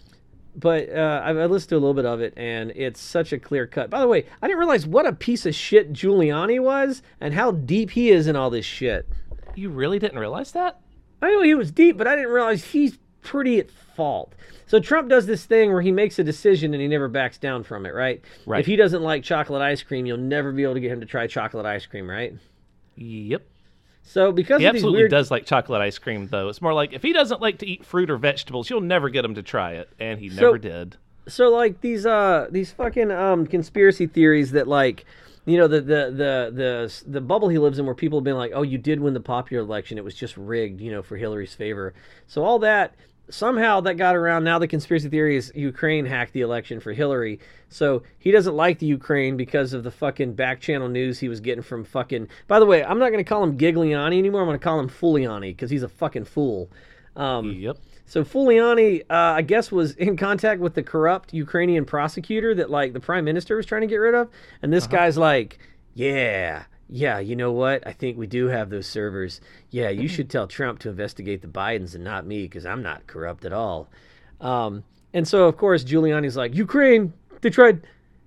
But uh, I, I listened to a little bit of it, and it's such a clear cut. By the way, I didn't realize what a piece of shit Giuliani was, and how deep he is in all this shit. You really didn't realize that? I knew he was deep, but I didn't realize he's pretty at fault. So Trump does this thing where he makes a decision and he never backs down from it, right? Right. If he doesn't like chocolate ice cream, you'll never be able to get him to try chocolate ice cream, right? Yep. So because He absolutely weird, does like chocolate ice cream, though. It's more like if he doesn't like to eat fruit or vegetables, you'll never get him to try it, and he never did. so like these uh these fucking um conspiracy theories that like you know the the the the the bubble he lives in where people have been like oh you did win the popular election it was just rigged you know for Hillary's favor so all that somehow that got around. Now the conspiracy theory is Ukraine hacked the election for Hillary. So he doesn't like the Ukraine because of the fucking back channel news he was getting from fucking by the way I'm not going to call him Giuliani anymore. I'm going to call him Fuliani because he's a fucking fool. Um Yep. so Fuliani, uh, I guess, was in contact with the corrupt Ukrainian prosecutor that, like, the prime minister was trying to get rid of. And this guy's like, "Yeah, yeah, you know what? I think we do have those servers. Yeah, you should tell Trump to investigate the Bidens and not me because I'm not corrupt at all." Um, and so, of course, Giuliani's like, "Ukraine, they tried,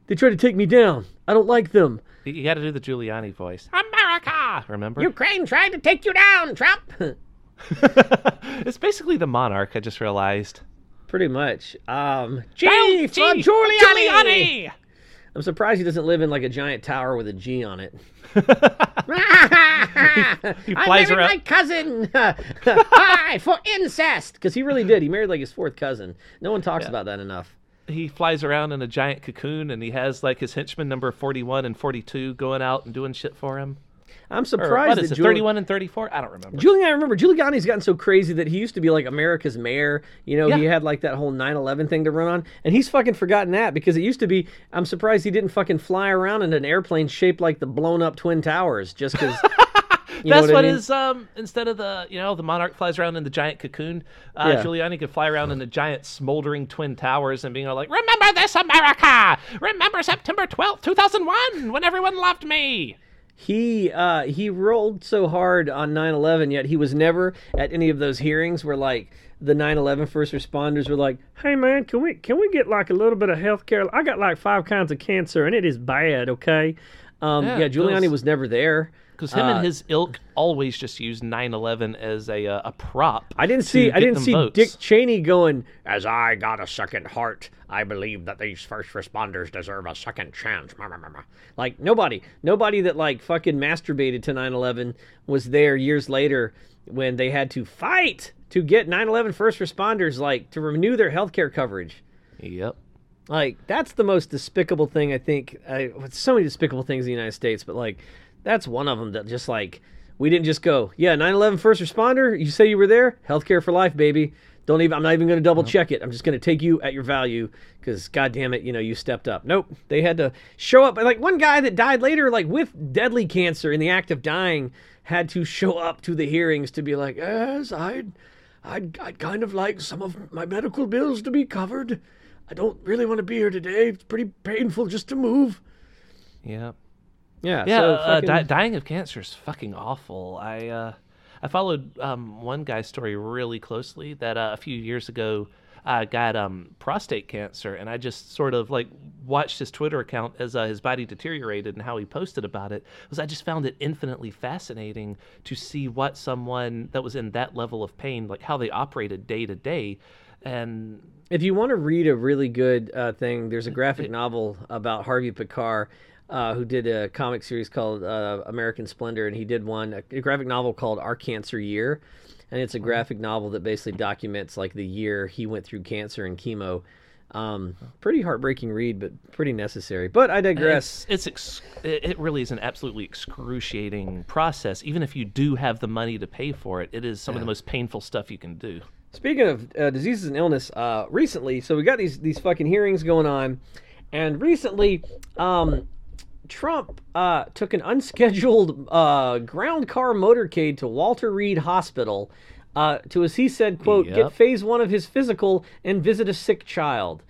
they tried to take me down. I don't like them." You- got to do the Giuliani voice. America! Remember? Ukraine tried to take you down, Trump. it's basically the monarch, I just realized. Pretty much. Um, for gee, Giuliani. Giuliani! I'm surprised he doesn't live in like a giant tower with a G on it. He I'm flies around. my cousin. Hi for incest, because he really did. He married like his fourth cousin. No one talks about that enough. He flies around in a giant cocoon, and he has like his henchmen number 41 and 42 going out and doing shit for him. I'm Or surprised what is it, Giul- 31 and 34? I don't remember. Giuliani, I remember Giuliani's gotten so crazy that he used to be like America's mayor. You know, he had like that whole 9/11 thing to run on, and he's fucking forgotten that because it used to be. I'm surprised he didn't fucking fly around in an airplane shaped like the blown up twin towers just because. You That's what I mean? is um instead of the you know the monarch flies around in the giant cocoon, uh, Yeah. Giuliani could fly around in the giant smoldering twin towers and being all like, "Remember this, America! Remember September twelfth, two thousand one, when everyone loved me." He uh, he rolled so hard on 9/11, yet he was never at any of those hearings where like the 9/11 first responders were like, "Hey man, can we can we get like a little bit of health care? I got like five kinds of cancer and it is bad, okay?" Um, Yeah, yeah, Giuliani was never there. Because him Uh, and his ilk always just use 9/11 as a uh, a prop. I didn't see I didn't see votes. Dick Cheney going, "As I got a second heart, I believe that these first responders deserve a second chance." Like nobody, nobody that like fucking masturbated to 9/11 was there years later when they had to fight to get 9/11 first responders like to renew their health care coverage. Yep. Like that's the most despicable thing I think. I, so many despicable things in the United States, but like that's one of them that just like we didn't just go, yeah, 9/11 first responder. You say you were there, healthcare for life, baby. Don't even. I'm not even going to double check it. I'm just going to take you at your value because, god damn it, you know you stepped up. Nope, they had to show up. Like one guy that died later, like with deadly cancer in the act of dying, had to show up to the hearings to be like, yes, I'd, I'd, I'd kind of like some of my medical bills to be covered. I don't really want to be here today. It's pretty painful just to move. Yep. Yeah. Yeah, so uh, fucking- di- dying of cancer is fucking awful. I uh, I followed um, one guy's story really closely that uh, a few years ago uh, got um, prostate cancer, and I just sort of like watched his Twitter account as uh, his body deteriorated and how he posted about it. Was I just found it infinitely fascinating to see what someone that was in that level of pain, like how they operated day to day, and If you want to read a really good uh, thing, there's a graphic novel about Harvey Pekar, uh, who did a comic series called uh, American Splendor, and he did one a, a graphic novel called Our Cancer Year, and it's a graphic novel that basically documents like the year he went through cancer and chemo. Um, pretty heartbreaking read, but pretty necessary. But I digress. It's, it's ex- it really is an absolutely excruciating process. Even if you do have the money to pay for it, it is some of the most painful stuff you can do. Speaking of uh, diseases and illness, uh, recently, so we got these these fucking hearings going on, and recently, um, Trump uh, took an unscheduled uh, ground car motorcade to Walter Reed Hospital uh, to, as he said, "quote Yep. get phase one of his physical and visit a sick child."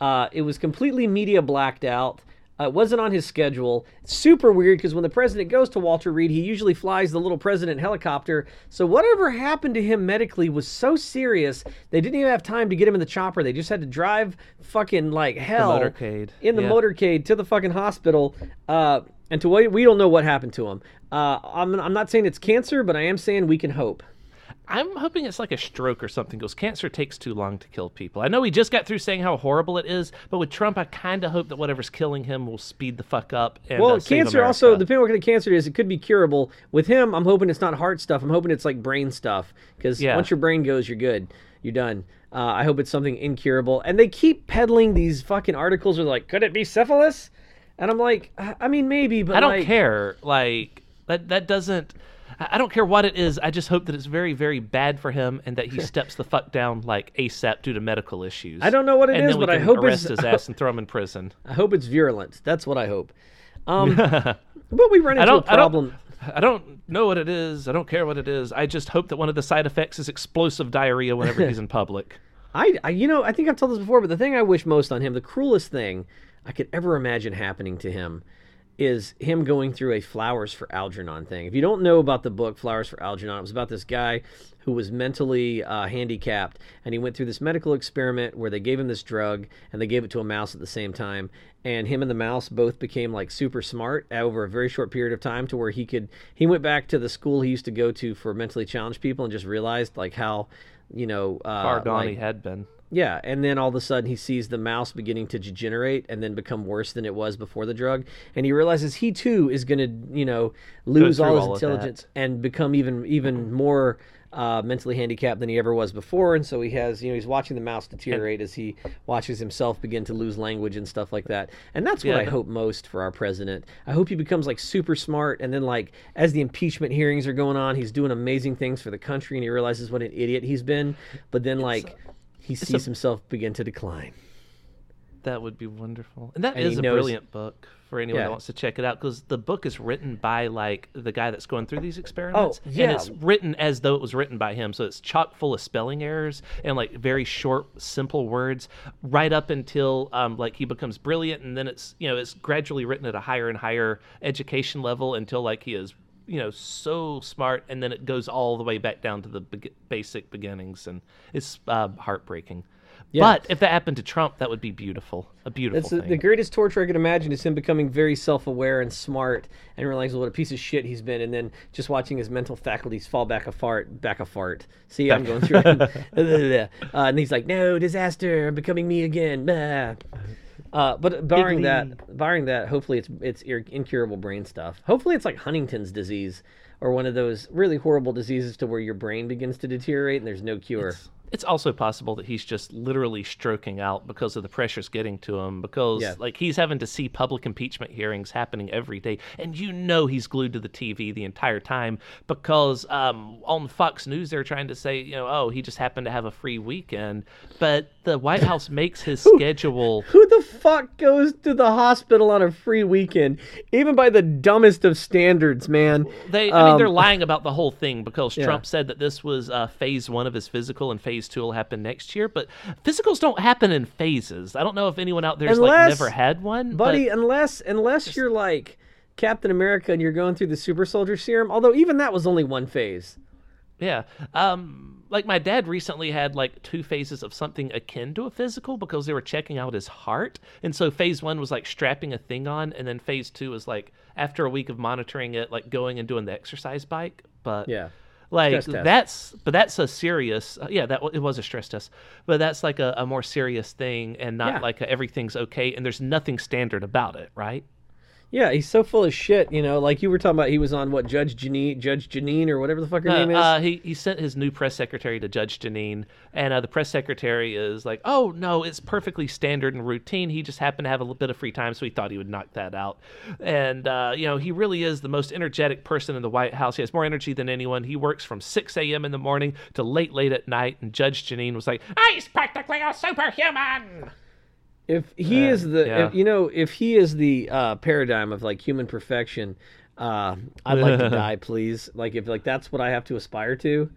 Uh, it was completely media blacked out. Uh, it wasn't on his schedule. Super weird because when the president goes to Walter Reed, he usually flies the little president helicopter. So whatever happened to him medically was so serious they didn't even have time to get him in the chopper. They just had to drive fucking like hell motorcade, in the yeah. motorcade to the fucking hospital. Uh, and to wait, we don't know what happened to him. Uh, I'm, I'm not saying it's cancer, but I am saying we can hope. I'm hoping it's like a stroke or something because cancer takes too long to kill people. I know we just got through saying how horrible it is, but with Trump, I kind of hope that whatever's killing him will speed the fuck up. And, Well, uh, cancer also, depending on what kind of cancer it is, it could be curable. With him, I'm hoping it's not heart stuff. I'm hoping it's like brain stuff. Because Yeah. once your brain goes, you're good. You're done. Uh, I hope it's something incurable. And they keep peddling these fucking articles are like, could it be syphilis? And I'm like, I I mean, maybe, but I don't like, care. Like that. That doesn't. I I don't care what it is. I just hope that it's very, very bad for him and that he steps the fuck down like ASAP due to medical issues. I don't know what it and is, but I hope arrest it's- his ass and throw him in prison. I hope it's virulent. That's what I hope. Um, but we run I into don't. a I problem. don't. I don't know what it is. I don't care what it is. I just hope that one of the side effects is explosive diarrhea whenever he's in public. I, I, you know, I think I've told this before, but the thing I wish most on him, the cruelest thing I could ever imagine happening to him, is him going through a Flowers for Algernon thing. If you don't know about the book Flowers for Algernon, it was about this guy who was mentally uh, handicapped, and he went through this medical experiment where they gave him this drug and they gave it to a mouse at the same time, and him and the mouse both became like super smart over a very short period of time to where he could he went back to the school he used to go to for mentally challenged people and just realized like how you know uh, Far gone like- he had been. Yeah, and then all of a sudden he sees the mouse beginning to degenerate and then become worse than it was before the drug, and he realizes he too is going to, you know, lose all his all intelligence and become even even more uh, mentally handicapped than he ever was before. And so he has, you know, he's watching the mouse deteriorate as he watches himself begin to lose language and stuff like that. And that's what Yeah, I hope most for our president. I hope he becomes like super smart, and then like as the impeachment hearings are going on, he's doing amazing things for the country, and he realizes what an idiot he's been. But then like he sees himself begin to decline. That would be wonderful. And that And is a knows- brilliant book for anyone Yeah. that wants to check it out because the book is written by like the guy that's going through these experiments. Oh, yeah. And it's written as though it was written by him. So it's chock full of spelling errors and like very short, simple words right up until um, like he becomes brilliant. And then it's, you know, it's gradually written at a higher and higher education level until like he is you know so smart and then it goes all the way back down to the be- basic beginnings and it's uh, heartbreaking Yeah. but if that happened to trump that would be beautiful a beautiful That's the, thing the greatest torture I could imagine is him becoming very self-aware and smart and realizing what a piece of shit he's been, and then just watching his mental faculties fall back a fart, back a fart. See, I'm going through it. uh, and he's like, "No, disaster! I'm becoming me again." Bah. Uh, but barring that, barring that, hopefully it's it's incurable brain stuff. Hopefully it's like Huntington's disease or one of those really horrible diseases to where your brain begins to deteriorate and there's no cure. it's also possible that he's just literally stroking out because of the pressures getting to him because Yeah. like he's having to see public impeachment hearings happening every day and you know he's glued to the tv the entire time because um, on fox news they're trying to say you know oh he just happened to have a free weekend but the white house makes his schedule Who the fuck goes to the hospital on a free weekend, even by the dumbest of standards, man? They, I mean, they're Um, lying about the whole thing because Yeah. Trump said that this was uh, phase one of his physical, and phase two will happen next year. But physicals don't happen in phases. I don't know if anyone out there's like Unless- never had one, buddy. Unless unless you're like Captain America and you're going through the super soldier serum, although even that was only one phase. yeah, um, like my dad recently had like two phases of something akin to a physical because they were checking out his heart, and so phase one was like strapping a thing on, and then phase two was like after a week of monitoring it, like going and doing the exercise bike. But Yeah. Like that's but that's a serious uh, yeah that it was a stress test. But that's like a, a more serious thing and not Yeah. like a, everything's okay and there's nothing standard about it right Yeah, he's so full of shit, you know. Like you were talking about, he was on what Judge Jeanine, Judge Jeanine, or whatever the fuck her uh, name is. uh, he, he sent his new press secretary to Judge Jeanine, and uh, the press secretary is like, "Oh no, it's perfectly standard and routine. He just happened to have a little bit of free time, so he thought he would knock that out." And uh, you know, he really is the most energetic person in the White House. He has more energy than anyone. He works from 6 a.m. in the morning to late, late at night. And Judge Jeanine was like, "He's practically a superhuman." If he is the, yeah. if, you know, if he is the uh, paradigm of like human perfection, uh, I'd like to die, please. Like if like that's what I have to aspire to,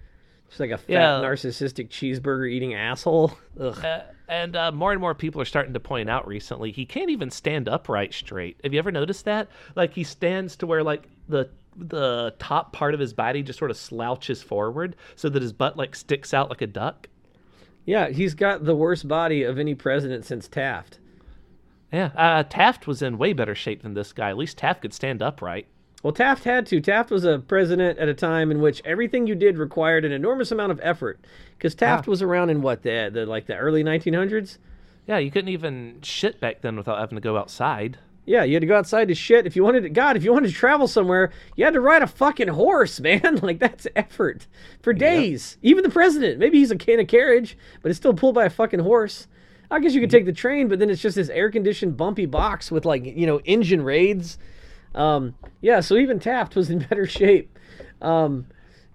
just like a fat Yeah. narcissistic cheeseburger eating asshole. Ugh. Uh, and uh, more and more people are starting to point out recently he can't even stand upright straight. Have you ever noticed that? Like he stands to where like the the top part of his body just sort of slouches forward so that his butt like sticks out like a duck. Yeah, he's got the worst body of any president since Taft. Yeah, uh, Taft was in way better shape than this guy. At least Taft could stand upright. Well, Taft had to. Taft was a president at a time in which everything you did required an enormous amount of effort. Because Taft was around in what the, the like the early 1900s. Yeah, you couldn't even shit back then without having to go outside. Yeah, you had to go outside to shit. If you wanted to, God, if you wanted to travel somewhere, you had to ride a fucking horse, man. Like that's effort for days. Even the president, maybe he's a can of carriage, but it's still pulled by a fucking horse. I guess you could take the train, but then it's just this air-conditioned, bumpy box with like you know engine raids. Um, yeah, so even Taft was in better shape. Um,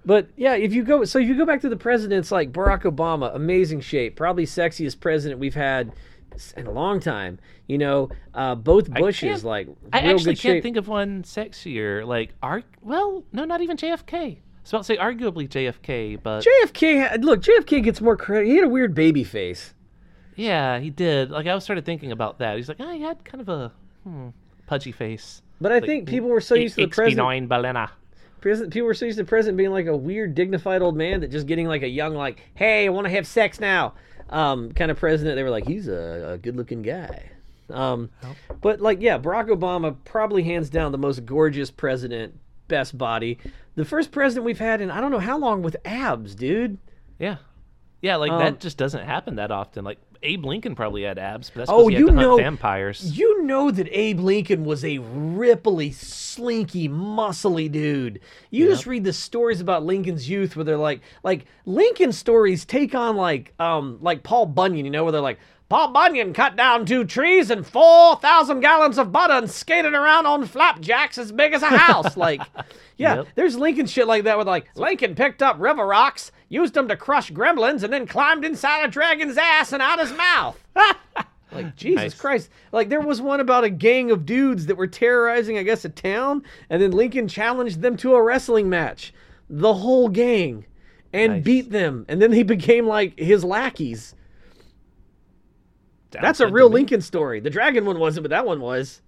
but yeah, if you go, so if you go back to the presidents like Barack Obama, amazing shape, probably sexiest president we've had in a long time. You know, uh, both Bushes like I actually can't shape. think of one sexier. Like, ar- well, no, not even JFK. I was about to say arguably JFK, but JFK, look, JFK gets more credit. He had a weird baby face. Yeah, he did. Like I was started thinking about that. He's like, oh, he had kind of a hmm, pudgy face. But I Like, think people were so used to the president. Balena. People were so used to the president being like a weird, dignified old man that just getting like a young, like, hey, I want to have sex now, um, kind of president. They were like, he's a, a good-looking guy. Um, but like, yeah, Barack Obama probably hands down the most gorgeous president, best body, the first president we've had in I don't know how long with abs, dude. Yeah, yeah. Like Um, that just doesn't happen that often. Like Abe Lincoln probably had abs, but that's Oh, you to hunt know- vampires. You know that Abe Lincoln was a ripply, slinky, muscly dude. You just read the stories about Lincoln's youth where they're like, like Lincoln stories take on like, um, like Paul Bunyan, you know, where they're like, Paul Bunyan cut down two trees and four thousand gallons of butter and skated around on flapjacks as big as a house. like, yeah, Yep. there's Lincoln shit like that with like Lincoln picked up river rocks, used them to crush gremlins, and then climbed inside a dragon's ass and out his mouth. Like Jesus Nice. Christ! Like there was one about a gang of dudes that were terrorizing, I guess, a town, and then Lincoln challenged them to a wrestling match, the whole gang, and Nice. beat them, and then they became like his lackeys. Sounds That's a real. Lincoln story. The dragon one wasn't, but that one was.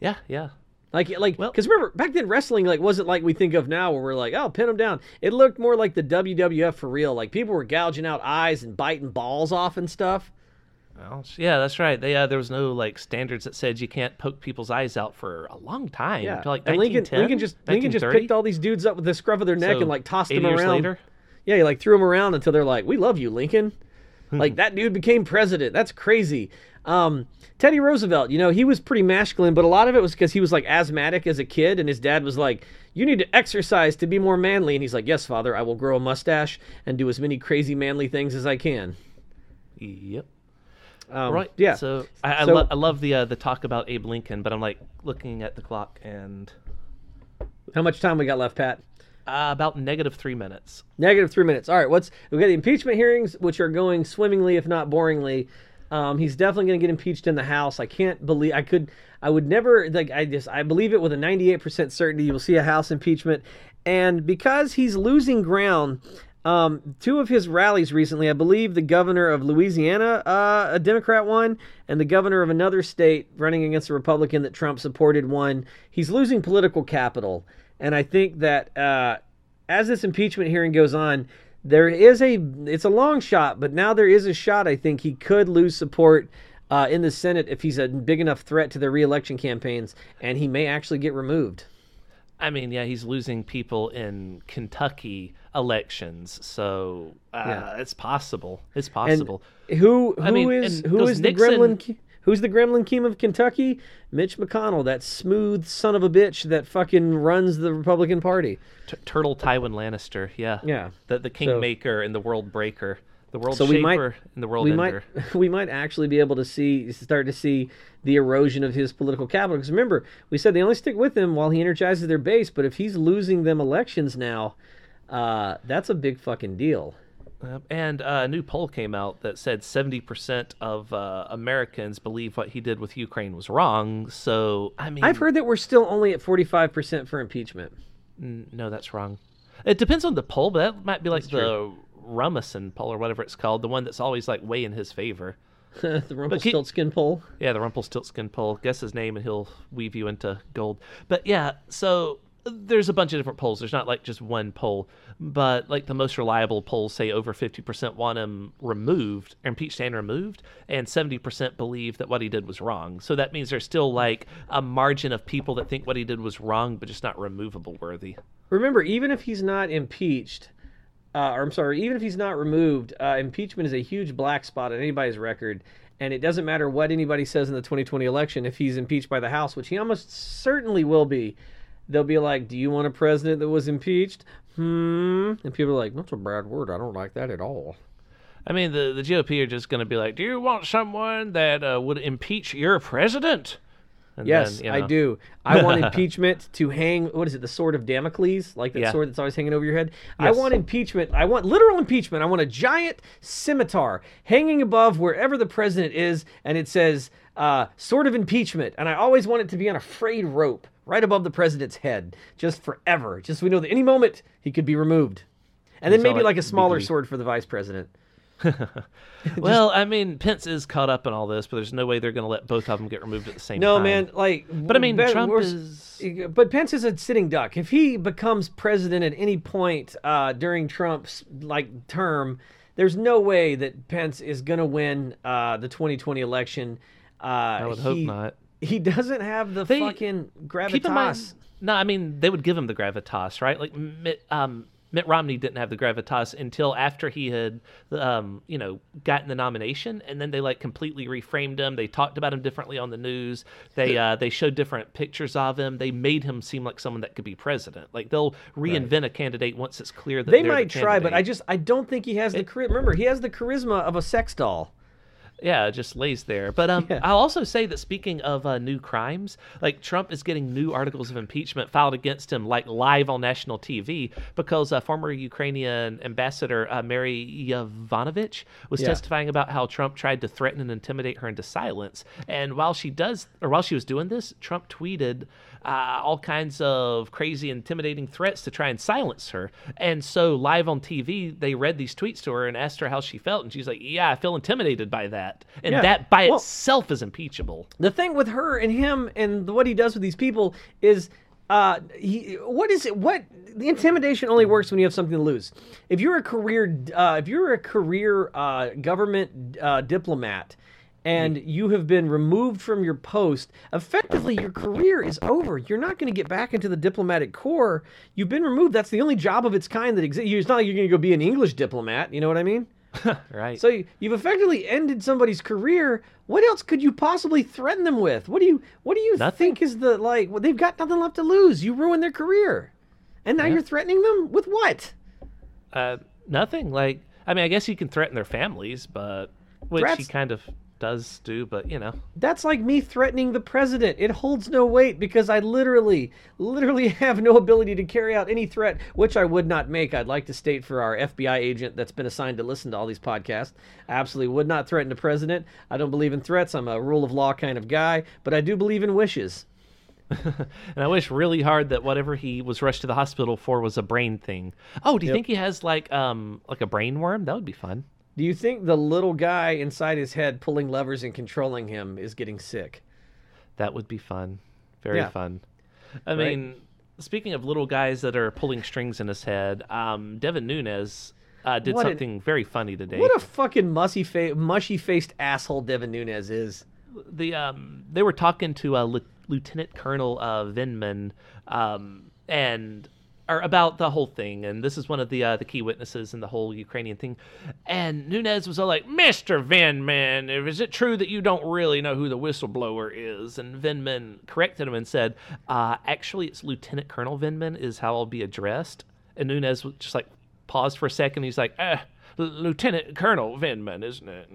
Yeah, yeah. Like, like, Well- because remember back then wrestling like wasn't like we think of now, where we're like, oh, pin them down. It looked more like the WWF for real. Like people were gouging out eyes and biting balls off and stuff. Well, yeah, that's right. They uh, there was no like standards that said you can't poke people's eyes out for a long time. Yeah, until, like and Lincoln, Lincoln just Lincoln just picked all these dudes up with the scruff of their neck So, and like tossed 80 them around. later? Yeah, he like threw them around until they're like, "We love you, Lincoln." like that dude became president. That's crazy. Um, Teddy Roosevelt, you know, he was pretty masculine, but a lot of it was because he was like asthmatic as a kid, and his dad was like, "You need to exercise to be more manly," and he's like, "Yes, father, I will grow a mustache and do as many crazy manly things as I can." Yep. Um, Right. Yeah. So I, I, So- lo- I love the uh, the talk about Abe Lincoln, but I'm like looking at the clock and How much time we got left, Pat? uh, about negative three minutes. Negative three minutes. All right, what's we got the impeachment hearings, which are going swimmingly, if not boringly. Um, he's definitely going to get impeached in the House. I can't believe I could. I would never like. I just I believe it with a ninety eight percent certainty. You will see a House impeachment, and because he's losing ground. Um, two of his rallies recently, I believe the governor of Louisiana, uh, a Democrat won, and the governor of another state running against a Republican that Trump supported won. He's losing political capital, and I think that uh, as this impeachment hearing goes on, there is a it's a long shot, but now there is a shot. I think he could lose support uh, in the Senate if he's a big enough threat to their reelection campaigns, and he may actually get removed. I mean, yeah, he's losing people in Kentucky elections, so uh, Yeah. it's possible. It's And possible. who who I mean, is and who is the Nixon- gremlin? Who's the gremlin king of Kentucky? Mitch McConnell, that smooth son of a bitch that fucking runs the Republican Party. T- Turtle Tywin Lannister, yeah, Yeah. the the kingmaker and the world breaker, the world So shaper we might and the world we ender. might we might actually be able to see start to see the erosion of his political capital because remember we said they only stick with him while he energizes their base but if he's losing them elections now uh, that's a big fucking deal And uh, a new poll came out that said 70% of uh, Americans believe what he did with Ukraine was wrong. So, I mean, i've heard that we're still only at 45% for impeachment n- no, that's wrong. It depends on the poll, but that might be like That's the Rasmussen poll or whatever it's called, the one that's always like way in his favor. the rumpelstiltskin poll Yeah, the Rumpelstiltskin poll. Guess his name and he'll weave you into gold. But yeah, so there's a bunch of different polls. There's not like just one poll, but like the most reliable polls say over 50% want him removed, impeached and removed, and 70% believe that what he did was wrong. So that means there's still like a margin of people that think what he did was wrong, but just not removable worthy. remember even if he's not impeached uh, or i'm sorry even if he's not removed uh, impeachment is a huge black spot on anybody's record and it doesn't matter what anybody says in the 2020 election if he's impeached by the house which he almost certainly will be they'll be like do you want a president that was impeached hmm and people are like that's a bad word i don't like that at all I mean, the, the GOP are just going to be like, do you want someone that uh, would impeach your president? And Yes, then, you I do. I want impeachment to hang. What is it? The sword of Damocles, like that Yeah. sword that's always hanging over your head. I want impeachment. I want literal impeachment. I want a giant scimitar hanging above wherever the president is, and it says uh, "sword of impeachment." And I always want it to be on a frayed rope right above the president's head, just forever. Just so we know that any moment he could be removed, and then maybe like a smaller sword for the vice president. Well, I mean, Pence is caught up in all this, but there's no way they're going to let both of them get removed at the same No, time. No, man, like. But I mean, bet- Trump is. But Pence is a sitting duck. If he becomes president at any point uh, during Trump's like term, there's no way that Pence is going to win uh, the 2020 election. Uh, I would hope not. He doesn't have the They- fucking gravitas. Mind, no, I mean they would give him the gravitas, right? Like Mitt, um, Mitt Romney didn't have the gravitas until after he had, um, you know, gotten the nomination, and then they like completely reframed him. They talked about him differently on the news. They uh, they showed different pictures of him. They made him seem like someone that could be president. Like they'll reinvent a candidate once it's clear that they they're the might try, but I just I don't think he has the charisma. Remember, he has the charisma of a sex doll. Yeah, it just lays there. But um, Yeah. I'll also say that speaking of uh, new crimes, like Trump is getting new articles of impeachment filed against him, like live on national TV, because uh, former Ukrainian ambassador uh, Mary Yovanovitch was Yeah. testifying about how Trump tried to threaten and intimidate her into silence. And while she does, or while she was doing this, Trump tweeted uh, all kinds of crazy, intimidating threats to try and silence her. And so, live on TV, they read these tweets to her and asked her how she felt, and she's like, "Yeah, I feel intimidated by that." And Yeah. that by Well- itself is impeachable. The thing with her and him and what he does with these people is uh he what is it what the intimidation only works when you have something to lose. If you're a career uh if you're a career uh government uh diplomat and you have been removed from your post, effectively your career is over. You're not going to get back into the diplomatic corps. You've been removed. That's the only job of its kind that exists. It's not like you're going to go be an English diplomat. You know what I mean? Right. So you- you've effectively ended somebody's career. What else could you possibly threaten them with? What do you What do you Nothing. think is the like? Well, they've got nothing left to lose. You ruined their career, and now you're threatening them with what? uh, nothing. Like, I mean, I guess you can threaten their families, but which he kind of does do. But you know, That's like me threatening the president. It holds no weight because I literally, literally have no ability to carry out any threat, which I would not make. I'd like to state for our FBI agent that's been assigned to listen to all these podcasts. I absolutely would not threaten the president. I don't believe in threats. I'm a rule of law kind of guy, but I do believe in wishes. and I wish really hard that whatever he was rushed to the hospital for was a brain thing. Oh, do you think he has like um like a brain worm? That would be fun. Do you think the little guy inside his head pulling levers and controlling him is getting sick? That would be fun. Very Yeah. fun. I mean, speaking of little guys that are pulling strings in his head, um, Devin Nunes uh, did What an- something very funny today. What a fucking mushy fa- mushy faced asshole Devin Nunes is. the um they were talking to uh, Lieu- Lieutenant Colonel uh, Vindman um and or about the whole thing and this is one of the uh, the key witnesses in the whole Ukrainian thing and Nunes was all like Mr. Vindman is it true that you don't really know who the whistleblower is and Vindman corrected him and said uh actually it's Lieutenant Colonel Vindman is how I'll be addressed and Nunes just like paused for a second he's like eh, Lieutenant Colonel Vindman isn't it.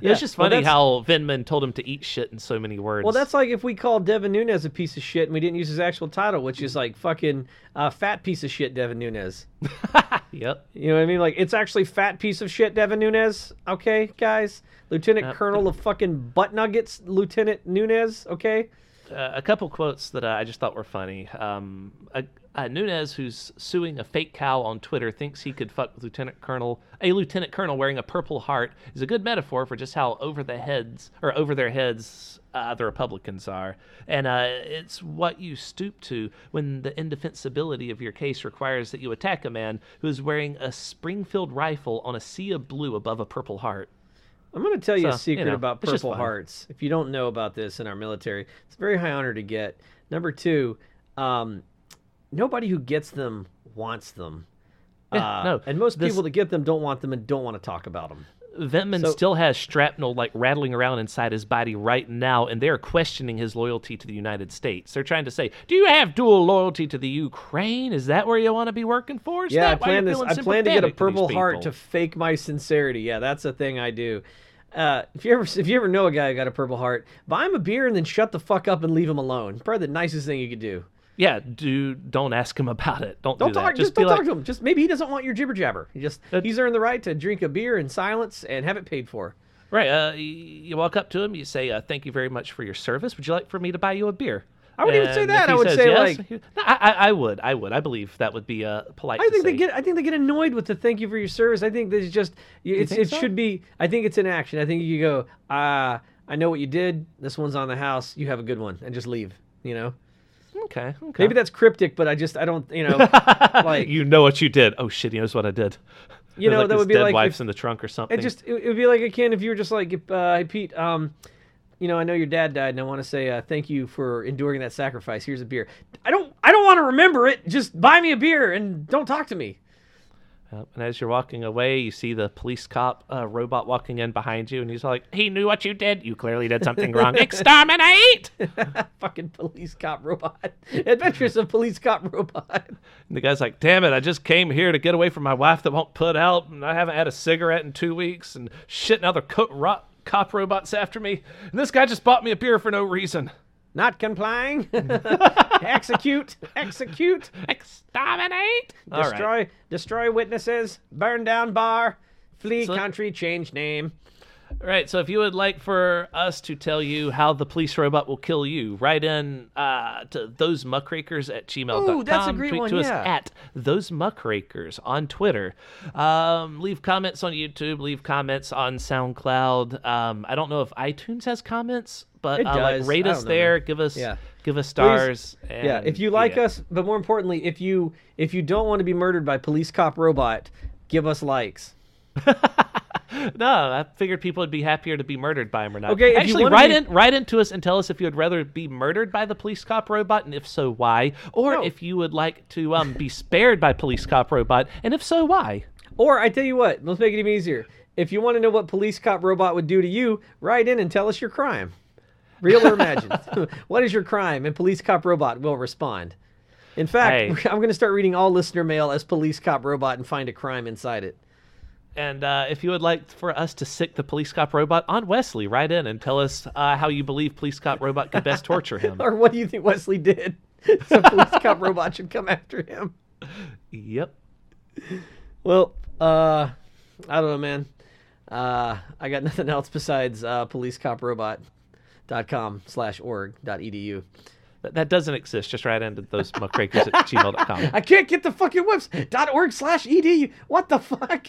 Yeah, It's just funny that's- how Vindman told him to eat shit in so many words. Well, that's like if we called Devin Nunes a piece of shit and we didn't use his actual title, which is like fucking uh, fat piece of shit Devin Nunes. yep. You know what I mean? Like it's actually fat piece of shit Devin Nunes. Okay, guys. Lieutenant Yep. Colonel of fucking butt nuggets, Lieutenant Nunes. Okay. Uh, a couple quotes that I just thought were funny. Um, uh, uh, Nunes, who's suing a fake cow on Twitter, thinks he could fuck Lieutenant Colonel. A Lieutenant Colonel wearing a purple heart is a good metaphor for just how over the heads or over their heads uh, the Republicans are, and uh, it's what you stoop to when the indefensibility of your case requires that you attack a man who is wearing a Springfield rifle on a sea of blue above a purple heart. I'm going to tell you a secret you know, about Purple. Hearts. If you don't know about this in our military, it's a very high honor to get. Number two, um, nobody who gets them wants them. Yeah, Uh, no, and most this- people that get them don't want them and don't want to talk about them. Vindman So- still has shrapnel like rattling around inside his body right now, and they're questioning his loyalty to the United States. They're trying to say, "Do you have dual loyalty to the Ukraine? Is that where you want to be working for? Is Yeah, I plan this. I plan to get a sympathetic to Purple Heart to fake my sincerity. Yeah, that's a thing I do. Uh, if you ever if you ever know a guy who got a Purple Heart, buy him a beer and then shut the fuck up and leave him alone. Probably the nicest thing you could do. Yeah, do don't ask him about it. Don't, Don't do talk. that. Just, be don't like, talk to him. Just maybe he doesn't want your jibber jabber. He just That- he's earned the right to drink a beer in silence and have it paid for. Right. Uh, you walk up to him, you say, uh, "Thank you very much for your service. Would you like for me to buy you a beer?" I wouldn't even say that. I would say, yes, like- No, I, I, would. I would. I believe that would be uh, polite. I to think they get. I think they get annoyed with the "thank you for your service." I think there's just. It's, it so? should be. I think it's an action. I think you go. Ah, I know what you did. This one's on the house. You have a good one, and just leave. You know. Okay. Okay. Maybe that's cryptic, but I just I don't. You know. like you know what you did. Oh shit, he knows what I did. You know, like, that would be dead like wife's if- in the trunk or something. it just it, would be like akin if you were just like, uh, "Hey Pete, um, you know, I know your dad died, and I want to say uh, thank you for enduring that sacrifice. Here's a beer. I don't I don't want to remember it. Just buy me a beer and don't talk to me." Yep, And as you're walking away, you see the police cop uh, robot walking in behind you, and he's like, "He knew what you did. You clearly did something wrong. Exterminate!" Fucking police cop robot. Adventures of police cop robot. And the guy's like, "Damn it! I just came here to get away from my wife that won't put out, and I haven't had a cigarette in two weeks, and shit. Now they're co- ro- cop robots after me, and this guy just bought me a beer for no reason. Not complying. execute. Execute. Exterminate! All right. Destroy. Destroy witnesses. Burn down bar. Flee So- country. Change name. All right, so if you would like for us to tell you how the police robot will kill you, write in uh, to those muckrakers at gmail.com. Ooh, that's a great Tweet one, to us at those muckrakers on Twitter. Um, leave comments on YouTube, leave comments on SoundCloud. Um, I don't know if iTunes has comments, but It uh, like does. rate I us don't know, there, man. give us Yeah. give us stars. yeah, if you like yeah. us, but more importantly, if you if you don't want to be murdered by police cop robot, give us likes. No, I figured people would be happier to be murdered by him or not. Okay, actually, write be- in, write into us and tell us if you would rather be murdered by the police cop robot, and if so, why, or No. if you would like to um, be spared by police cop robot, and if so, why. Or I tell you what, let's make it even easier. If you want to know what police cop robot would do to you, write in and tell us your crime. Real or imagined. what is your crime? And police cop robot will respond. In fact, Hey. I'm going to start reading all listener mail as police cop robot and find a crime inside it. And uh, if you would like for us to sick the police cop robot on Wesley, write in and tell us uh, how you believe police cop robot could best torture him. Or what do you think Wesley did? so police cop robot should come after him. Yep. Well, uh, I don't know, man. Uh, I got nothing else besides uh, policecoprobot.com slash org dot edu. That, that doesn't exist. Just write into those muckrakers at gmail.com. I can't get the fucking webs dot org slash edu. What the fuck?